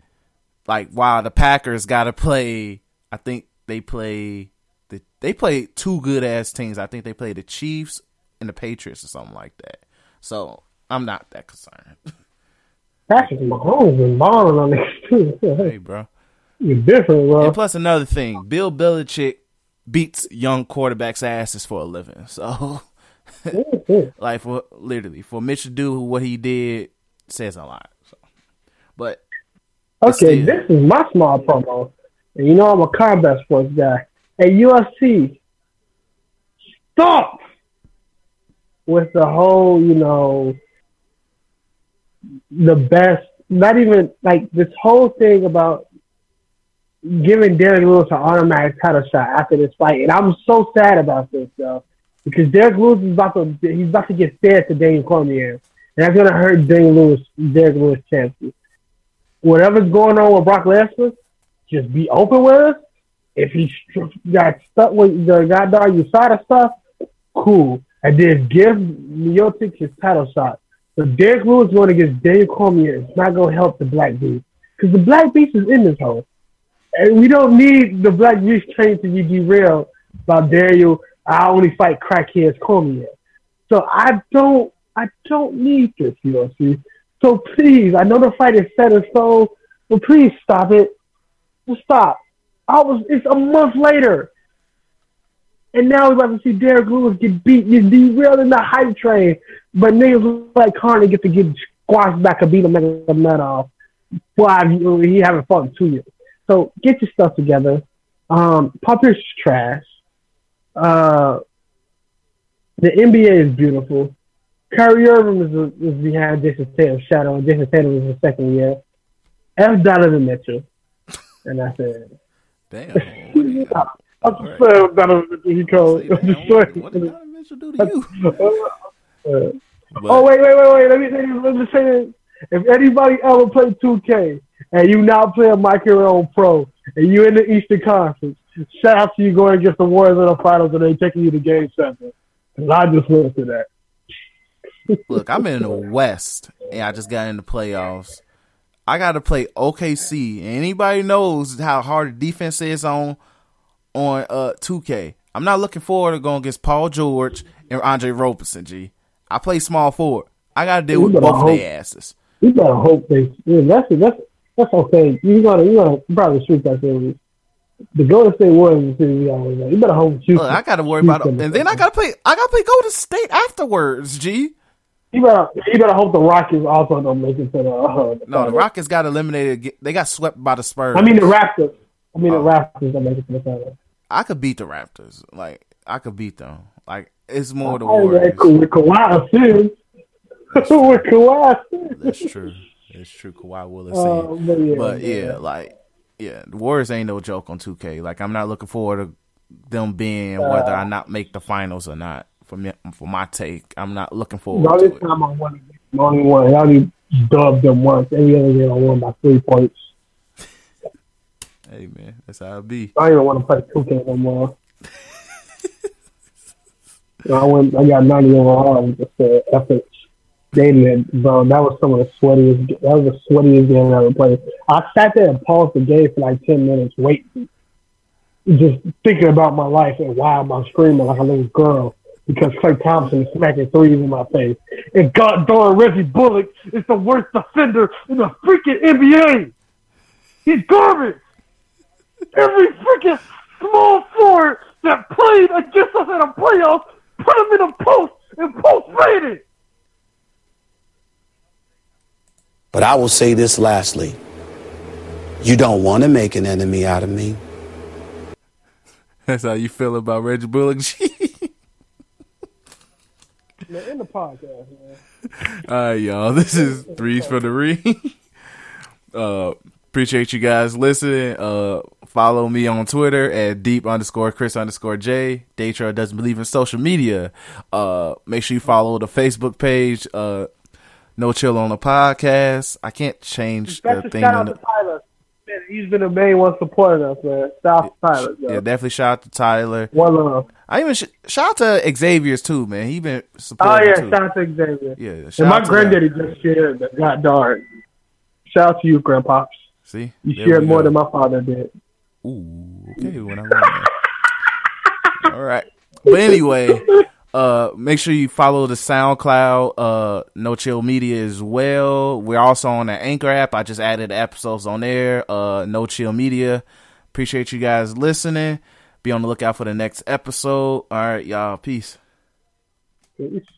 like while the Packers got to play, I think they play the they play two good ass teams. I think they play the Chiefs and the Patriots or something like that. So I'm not that concerned. (laughs) Patrick Mahomes been balling on this too. hey, bro. You're different, bro. And plus another thing, Bill Belichick beats young quarterbacks' asses for a living. So. (laughs) Like for literally for Mitch to do what he did says a lot. So. But Okay, Still. this is my small promo. And you know I'm a combat sports guy. At UFC, stop with the whole, you know, the best, not even like this whole thing about giving Derrick Lewis an automatic title shot after this fight. And I'm so sad about this, though, because Derrick Lewis is about to, he's about to get fed to Daniel Cormier. And that's to hurt Daniel Lewis, Derrick Lewis' chances whatever's going on with Brock Lesnar, just be open with us. If he got stuck with the goddamn USADA stuff, cool. And then give Miocic his title shot. But Derrick Lewis going against Daniel Cormier is not going to help the Black Beast. Because the Black Beast is in this hole. And we don't need the Black Beast train to be derailed by Daniel, I only fight crackheads Cormier. So I don't, I don't need this, UFC. So please, I know the fight is set in stone, but please stop it. Just stop. I was. It's a month later, and now we're about to see Derrick Lewis get beat, get derailed in the hype train. But niggas like Carney get to get squashed back and beat him like a nut off. Why he haven't fought in two years? So get your stuff together. Um, Pierce trash. Uh, the NBA is beautiful. Kyrie Irving is, is behind Jayson Tatum's shadow, and Jayson Tatum was the second year. F. Donovan Mitchell. And that's it. damn, what do you got? I'm just saying Donovan Mitchell, he. Say, I'm just what, saying. what did Donovan Mitchell do to you? But, (laughs) oh, wait, wait, wait, wait. Let me, let me, let me say this. If anybody ever played 2K and you now play a My Hero Pro and you in the Eastern Conference, shout out to you going against the Warriors in the finals and they taking you to game seven. 'Cause I just went to that. Look, I'm in the West, and I just got in the playoffs. I got to play OKC. and Anybody knows how hard the defense is on on uh 2K. I'm not looking forward to going against Paul George and Andre Roberson. G. I play small forward. I got to deal with You better both of hope- their asses. You better hope they. Yeah, that's that's that's okay. You gonna you gonna probably shoot that series. The Golden State Warriors is series always like, You better hope you. Look, I got to worry about it, and then I got to play. I got to play Golden State afterwards. G. You better you better hope the Rockets also don't make it to the. Uh, the No, the. Rockets got eliminated. They got swept by the Spurs. I mean the Raptors. I mean Oh. the Raptors don't make it to the finals. I could beat the Raptors. Like I could beat them. Like it's more the yeah, Warriors. cool. (laughs) With Kawhi. With Kawhi. That's true. That's true. Kawhi will Uh, but yeah, but yeah, like yeah, the Warriors ain't no joke on 2K. Like I'm not looking forward to them being whether I not make the finals or not. For me, for my take, I'm not looking the forward only to it. time I won, the only one. I only dubbed them once. Every other game I won by three points. (laughs) Hey man, that's how it be. I don't even want to play 2K no more. (laughs) I went. I got 90 overall with just the Daily, bro, that was some of the sweatiest. That was the sweatiest game I ever played. I sat there and paused the game for like 10 minutes, waiting, just thinking about my life and why am I screaming like a little girl because Klay Thompson is smacking threes in my face. And God darn Reggie Bullock is the worst defender in the freaking NBA. He's garbage every freaking small forward that played against us in a playoff, put him in a post and post rated. But I will say this lastly. You don't want to make an enemy out of me. That's how you feel about Reggie Bullock. (laughs) G. In the podcast, man. All right, y'all. This is threes for the ring. (laughs) Uh, Appreciate you guys listening. Uh, follow me on Twitter at deep underscore Chris underscore J. Daytra doesn't believe in social media. Uh, make sure you follow the Facebook page. Uh, no chill on the podcast. I can't change the thing. shout on out the- to Tyler. Man, he's been the main one supporting us, man. Shout out to Tyler. yo. yeah, definitely shout out to Tyler. One love. I even sh- shout out to Xavier's too, man. He been supporting. Oh yeah, too. shout out to Xavier. Yeah, shout And my granddaddy just shared that got dark. Shout out to you, Grandpops. See, You There shared more than my father did. Ooh, okay, when I. (laughs) All right. But anyway, uh make sure you follow the SoundCloud uh No Chill Media as well. We're also on the Anchor app. I just added episodes on there. Uh No Chill Media. Appreciate you guys listening. Be on the lookout for the next episode. All right, y'all. Peace. Peace.